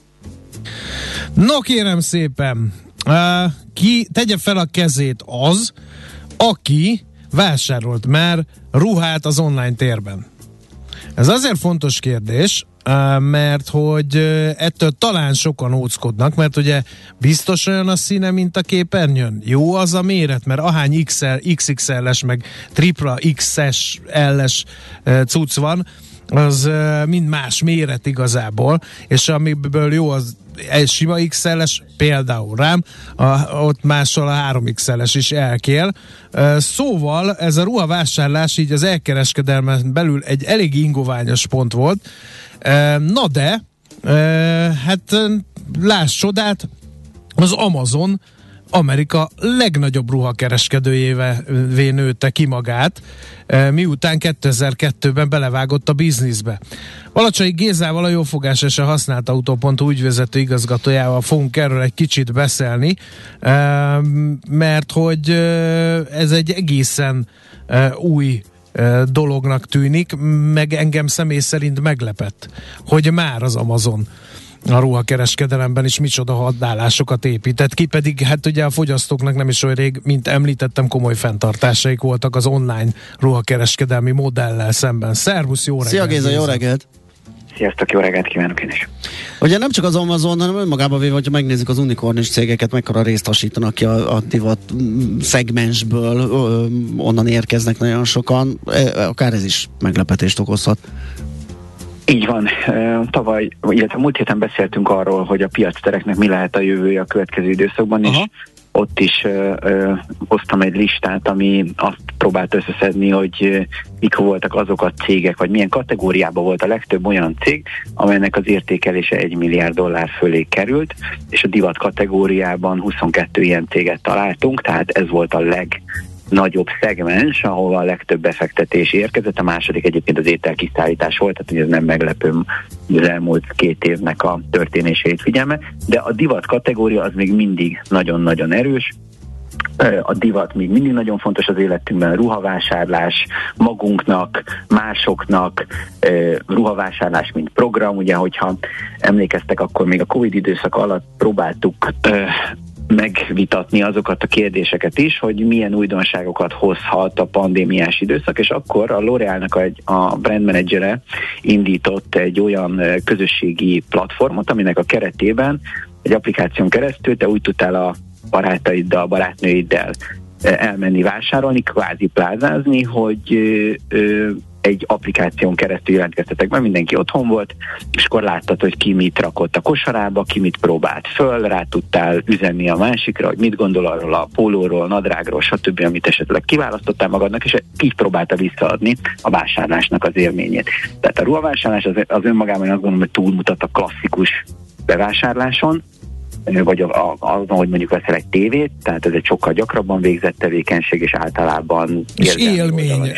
No kérem szépen, uh, ki tegye fel a kezét az, aki vásárolt már ruhát az online térben. Ez azért fontos kérdés, mert hogy ettől talán sokan óckodnak, mert ugye biztos olyan a színe, mint a képernyőn. Jó az a méret, mert ahány XL, XXL-es, meg tripla XS, L-es uh, cucc van, az mind más méret igazából, és amiből jó az egy sima XL-es, például rám, a, ott máshol a 3XL-es is elkél. Szóval ez a ruhavásárlás így az elkereskedelmen belül egy elég ingoványos pont volt. Na de, hát láss csodát, az Amazon Amerika legnagyobb ruhakereskedőjévé nőtte ki magát, miután 2002-ben belevágott a bizniszbe. Valacsai Gézával, a Jófogás és a Használt Autó.hu ügyvezető igazgatójával fogunk erről egy kicsit beszélni, mert hogy ez egy egészen új dolognak tűnik, meg engem személy szerint meglepett, hogy már az Amazon a ruhakereskedelemben is micsoda hadállásokat épített ki, pedig hát ugye a fogyasztóknak nem is olyan rég, mint említettem, komoly fenntartásaik voltak az online ruhakereskedelmi modellel szemben. Szervusz, jó reggelt! Szia Géza, jó reggelt! Sziasztok, jó reggelt kívánok én is. Ugye nem csak az Amazon, hanem önmagában véve, hogyha megnézzük az unikornis cégeket, mekkora részt hasítanak ki a, a divat mm, szegmensből, ö, onnan érkeznek nagyon sokan, e, akár ez is meglepetést okozhat. Így van. Tavaly, illetve múlt héten beszéltünk arról, hogy a piactereknek mi lehet a jövője a következő időszakban, Aha. és ott is ö, ö, hoztam egy listát, ami azt próbált összeszedni, hogy ö, mik voltak azok a cégek, vagy milyen kategóriában volt a legtöbb olyan cég, amelynek az értékelése 1 milliárd dollár fölé került, és a divat kategóriában 22 ilyen céget találtunk, tehát ez volt a leg nagyobb szegmens, ahol a legtöbb befektetés érkezett. A második egyébként az ételkiszállítás volt, tehát ez nem meglepő az elmúlt két évnek a történéseit figyelme, de a divat kategória az még mindig nagyon-nagyon erős. A divat még mindig nagyon fontos az életünkben, a ruhavásárlás magunknak, másoknak, ruhavásárlás mint program, ugye, hogyha emlékeztek, akkor még a Covid időszak alatt próbáltuk megvitatni azokat a kérdéseket is, hogy milyen újdonságokat hozhat a pandémiás időszak, és akkor a L'Orealnak egy, a brand managere indított egy olyan közösségi platformot, aminek a keretében egy applikáción keresztül te úgy tudtál a barátaiddal, barátnőiddel elmenni vásárolni, kvázi plázázni, hogy ö, ö, egy applikáción keresztül jelentkeztetek be, mindenki otthon volt, és akkor láttad, hogy ki mit rakott a kosarába, ki mit próbált föl, rá tudtál üzenni a másikra, hogy mit gondol arról a pólóról, nadrágról, stb., amit esetleg kiválasztottál magadnak, és így próbálta visszaadni a vásárlásnak az élményét. Tehát a ruhavásárlás az, az önmagában azt gondolom, hogy túlmutat a klasszikus bevásárláson, vagy a- azon, hogy mondjuk veszel egy tévét, tehát ez egy sokkal gyakrabban végzett tevékenység, és általában És élmény,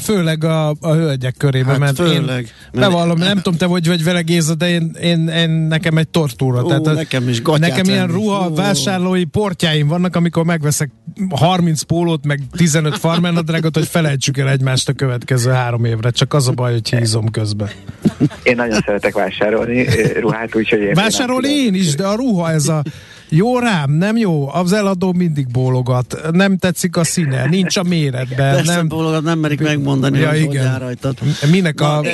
főleg a, a hölgyek körében, Hát mert főleg. én bevallom, nem tudom te hogy vagy vele Géza, de én, én, én nekem egy tortúra. Ó, tehát a- nekem is Nekem ilyen venni. ruha Ó. vásárlói portjáim vannak, amikor megveszek 30 pólót, meg 15 farmernadrágot, hogy felejtsük el egymást a következő három évre. Csak az a baj, hogy hízom közben. Én nagyon szeretek vásárolni eh, ruhát, úgyhogy én... Vásárolni én is, de a ruha ez a Jó rám, nem jó. Az eladó mindig bólogat. Nem tetszik a színe, nincs a méretben. Persze nem bólogat, nem merik megmondani, Ja, hogy igen. hogy áll rajtad. Minek Na, a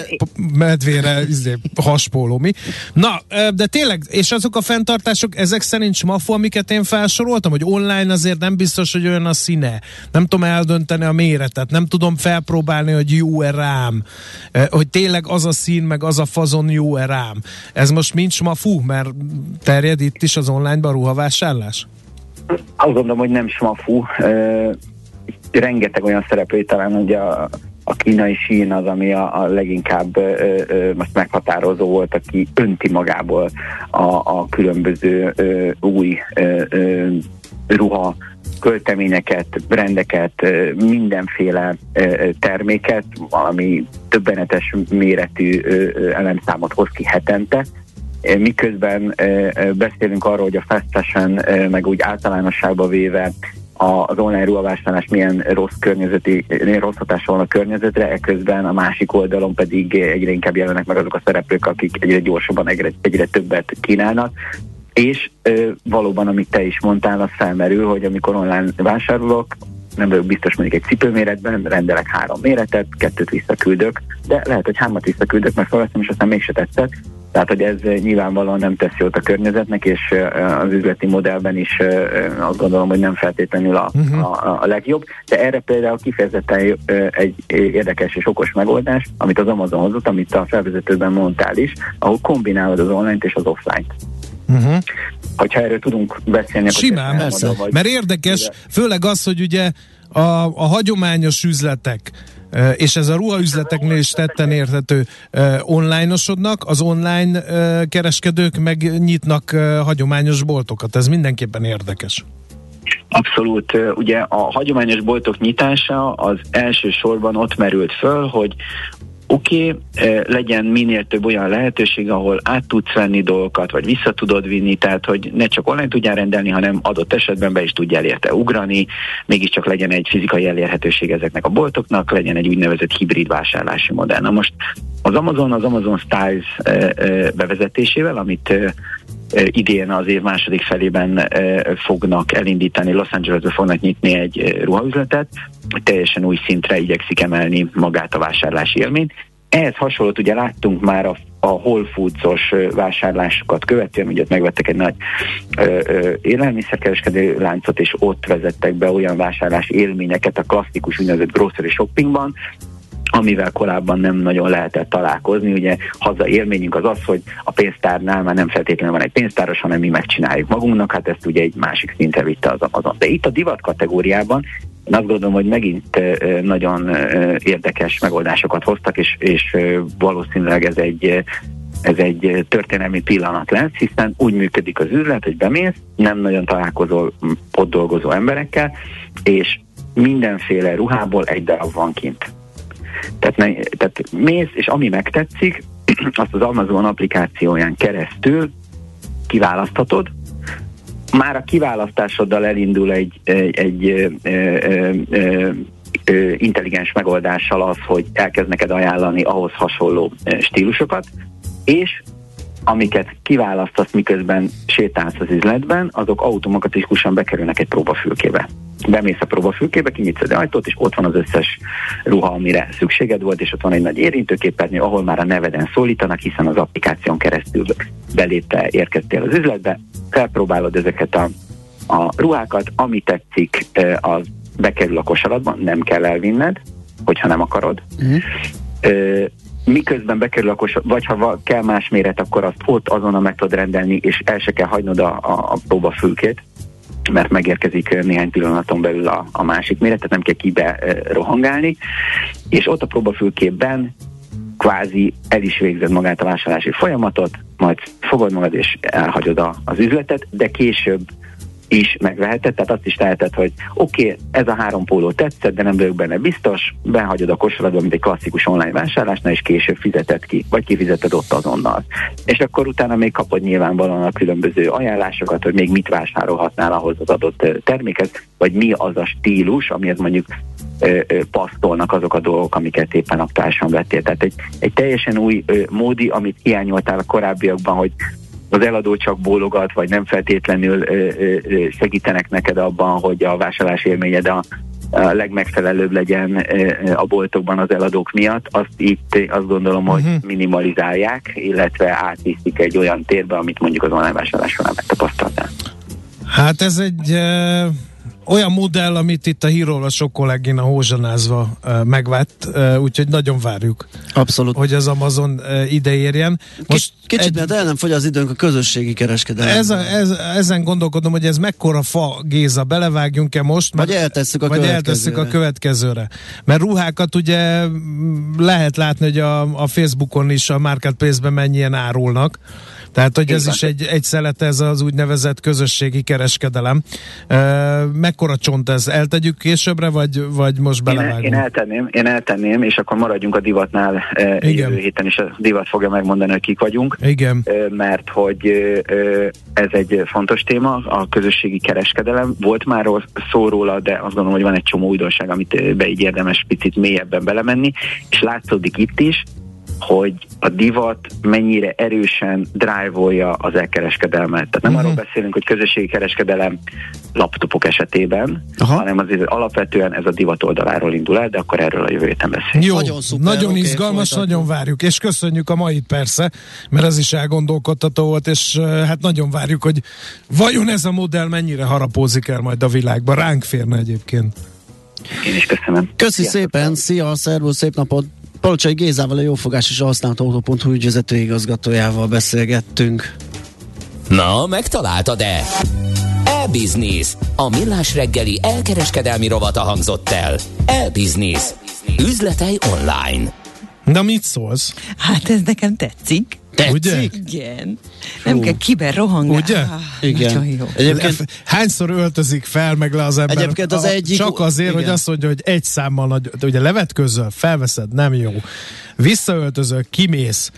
medvére izé, haspóló, mi? Na, de tényleg, és azok a fenntartások, ezek szerint smafu, amiket én felsoroltam, hogy online azért nem biztos, hogy olyan a színe. Nem tudom eldönteni a méretet, nem tudom felpróbálni, hogy jó-e rám, hogy tényleg az a szín, meg az a fazon jó-e rám. Ez most mind smafu, mert terjed itt is az online-ban ruhavásárlás? Azt gondolom, hogy nem smafu. Ö, rengeteg olyan szereplő, talán ugye a, a kínai sín az, ami a, a leginkább ö, ö, most meghatározó volt, aki önti magából a, a különböző ö, új ö, ö, ruha költeményeket, brendeket, mindenféle terméket, valami többenetes méretű elemszámot hoz ki hetente, miközben eh, eh, beszélünk arról, hogy a fast eh, meg úgy általánosságba véve az online ruhavásárlás milyen rossz környezeti, milyen rossz hatása van a környezetre, eközben a másik oldalon pedig eh, egyre inkább jelennek meg azok a szereplők, akik egyre gyorsabban, egyre, egyre többet kínálnak. És ö, valóban, amit te is mondtál, az felmerül, hogy amikor online vásárolok, nem vagyok biztos mondjuk egy cipőméretben, rendelek három méretet, kettőt visszaküldök, de lehet, hogy hármat visszaküldök, mert felveszem, és aztán mégse tetszett. Tehát, hogy ez eh, nyilvánvalóan nem tesz jót a környezetnek, és eh, az üzleti modellben is eh, azt gondolom, hogy nem feltétlenül a, a, a legjobb. De erre például kifejezetten egy érdekes és okos megoldás, amit az Amazon hozott, amit a felvezetőben mondtál is, ahol kombinálod az online-t és az offline-t. Uh-huh. Hogyha erről tudunk beszélni, Simán, hogy- mert érdekes, főleg az, hogy ugye a, a hagyományos üzletek, és ez a ruhaüzleteknél is tetten érthető, e, onlineosodnak, az online e, kereskedők meg nyitnak hagyományos boltokat. Ez mindenképpen érdekes. Abszolút. Ugye a hagyományos boltok nyitása az elsősorban ott merült föl, hogy oké, okay, legyen minél több olyan lehetőség, ahol át tudsz venni dolgokat, vagy vissza tudod vinni, tehát hogy ne csak online tudjál rendelni, hanem adott esetben be is tudjál érte ugrani, mégiscsak legyen egy fizikai elérhetőség ezeknek a boltoknak, legyen egy úgynevezett hibrid vásárlási modell. Na most az Amazon, az Amazon Styles ö, ö, bevezetésével, amit idén az év második felében fognak elindítani, Los Angelesbe fognak nyitni egy ruhaüzletet, teljesen új szintre igyekszik emelni magát a vásárlási élményt. Ehhez hasonlót ugye láttunk már a, a Whole Foods-os vásárlásokat követően, ugye ott megvettek egy nagy ö, ö, élelmiszerkereskedő láncot, és ott vezettek be olyan vásárlási élményeket a klasszikus úgynevezett grocery shoppingban, amivel korábban nem nagyon lehetett találkozni. Ugye haza élményünk az az, hogy a pénztárnál már nem feltétlenül van egy pénztáros, hanem mi megcsináljuk magunknak, hát ezt ugye egy másik szintre vitte az Amazon. De itt a divat kategóriában én azt gondolom, hogy megint nagyon érdekes megoldásokat hoztak, és, és valószínűleg ez egy ez egy történelmi pillanat lesz, hiszen úgy működik az üzlet, hogy bemész, nem nagyon találkozol ott dolgozó emberekkel, és mindenféle ruhából egy darab van kint. Tehát, ne, tehát mész, és ami megtetszik, azt az Amazon applikációján keresztül kiválaszthatod, már a kiválasztásoddal elindul egy, egy, egy ö, ö, ö, ö, intelligens megoldással az, hogy elkezd neked ajánlani ahhoz hasonló stílusokat, és amiket kiválasztasz, miközben sétálsz az üzletben, azok automatikusan bekerülnek egy próbafülkébe. Bemész a próbafülkébe, kinyitsz az ajtót, és ott van az összes ruha, amire szükséged volt, és ott van egy nagy érintőképernyő, ahol már a neveden szólítanak, hiszen az applikáción keresztül belépte, érkeztél az üzletbe, felpróbálod ezeket a, a ruhákat, ami tetszik, az bekerül a kosaratba, nem kell elvinned, hogyha nem akarod. Uh-huh. Ö, miközben bekerül a kosar, vagy ha kell más méret, akkor azt ott azonnal meg tudod rendelni, és el se kell hagynod a, a, a próbafülkét, mert megérkezik néhány pillanaton belül a, a másik méret, tehát nem kell kibe rohangálni, és ott a próbafülkében kvázi el is végzed magát a vásárlási folyamatot, majd fogod magad és elhagyod a, az üzletet, de később is megveheted, tehát azt is teheted, hogy oké, okay, ez a három póló tetszett, de nem vagyok benne biztos, behagyod a kosaratba, mint egy klasszikus online vásárlásnál, és később fizeted ki, vagy kifizeted ott azonnal. És akkor utána még kapod nyilvánvalóan a különböző ajánlásokat, hogy még mit vásárolhatnál ahhoz az adott termékhez, vagy mi az a stílus, amihez mondjuk ö, ö, passzolnak azok a dolgok, amiket éppen aktuálisan vettél. Tehát egy, egy teljesen új ö, módi, amit hiányoltál a korábbiakban, hogy az eladó csak bólogat, vagy nem feltétlenül ö, ö, segítenek neked abban, hogy a vásárlás élményed a, a legmegfelelőbb legyen a boltokban az eladók miatt, azt itt azt gondolom, hogy Mhm. minimalizálják, illetve átviszik egy olyan térbe, amit mondjuk az online vásárlás során megtapasztaltál. Hát ez egy olyan modell, amit itt a híról a sok kollégina hózsanázva megvett, úgyhogy nagyon várjuk, Abszolút. hogy az Amazon ide érjen. Most Kicsit, egy- mert el nem fogy az időnk a közösségi kereskedelem. Ez ez, ezen gondolkodom, hogy ez mekkora fa, Géza, belevágjunk-e most? Vagy eltesszük a vagy következőre. eltesszük a következőre. Mert ruhákat ugye mm, lehet látni, hogy a, a Facebookon is a Marketplace-ben mennyien árulnak. Tehát, hogy ez is egy, egy szelet, ez az úgynevezett közösségi kereskedelem. E, mekkora csont ez? Eltegyük későbbre, vagy, vagy most Én, belevágunk? én eltenném, én eltenném, és akkor maradjunk a divatnál e, Igen. jövő héten, és a divat fogja megmondani, hogy kik vagyunk. Igen. Ö, mert hogy ö, ez egy fontos téma, a közösségi kereskedelem. Volt már szó róla, de azt gondolom, hogy van egy csomó újdonság, amit be így érdemes picit mélyebben belemenni, és látszódik itt is, hogy a divat mennyire erősen drive-olja az elkereskedelmet. Tehát nem Mhm. arról beszélünk, hogy közösségi kereskedelem laptopok esetében, Aha. hanem azért alapvetően ez a divat oldaláról indul el, de akkor erről a jövő héten beszélünk. Jó, Nagyon szuper, nagyon izgalmas, folytatjuk. nagyon várjuk, és köszönjük a mait persze, mert ez is elgondolkodtató volt, és hát nagyon várjuk, hogy vajon ez a modell mennyire harapózik el majd a világban, ránk férne egyébként. Én is köszönöm. Köszi Sziasztok. szépen, szia, szervusz, szép napot! Palocsai Gézával, a Jófogás és a Használt Autó.hu ügyvezető igazgatójával beszélgettünk. Na, megtaláltad-e? E-Business. A millás reggeli elkereskedelmi rovata hangzott el. E-Business. Üzletei online. Na mit szólsz? Hát ez nekem tetszik. Ugye? Igen. Nem kell kiber rohangálni. Ugye? Ah, Igen. Nagyon jó. Egyébként Hányszor öltözik fel meg le az ember? Egyébként az A- egyik- Csak azért, igen. hogy azt mondja, hogy egy számmal nagy, ugye levetközöl, felveszed, nem jó. Visszaöltözöl, kimész,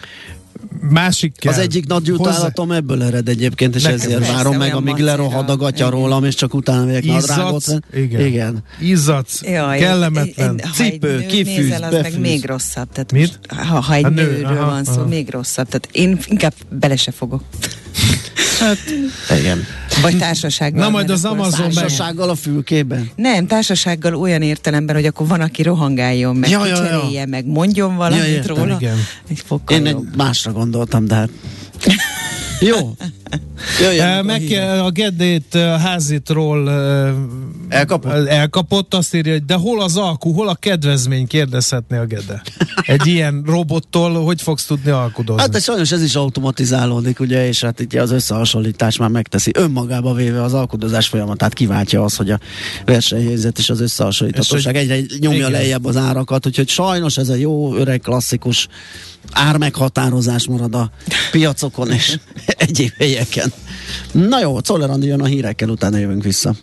másik kell. az egyik nagy Hozzá- utálatom ebből ered egyébként, és Nekem ezért várom meg, amíg lerohad a gatya rólam, és csak utána megyek nadrágot. Igen. Igen. Izzadsz, Jaj, kellemetlen. én- Cipő, kifűz, nézel, az meg befűz. még rosszabb. Tehát Mit? most, ha, ha egy A nő, nőről aha, van szó, aha. még rosszabb. Tehát én inkább bele se fogok. Igen. Vagy társasággal. Na, majd az Amazon Társasággal a fülkében. Nem, társasággal olyan értelemben, hogy akkor van, aki rohangáljon, meg Ja, ja, ja. meg mondjon valamit Ja, értem, róla. igen. Egy Én egy másra gondoltam, de hát... Jó. Eh, a Meg a Geddét eh, a házitról eh, Elkapott? elkapott, azt írja, hogy de hol az alkú, hol a kedvezmény, kérdezhetné a Gede. Egy ilyen robottól hogy fogsz tudni alkudozni? Hát de sajnos ez is automatizálódik, ugye, és hát itt az összehasonlítás már megteszi. Önmagába véve az alkudozás folyamatát kiváltja az, hogy a versenyhelyzet és az összehasonlíthatóság És hogy- egyre nyomja igen. lejjebb az árakat, úgyhogy sajnos ez a jó, öreg, klasszikus ármeghatározás marad a piacokon és egyéb helyeken. Na jó, Czoller jön a hírekkel, utána jövünk vissza.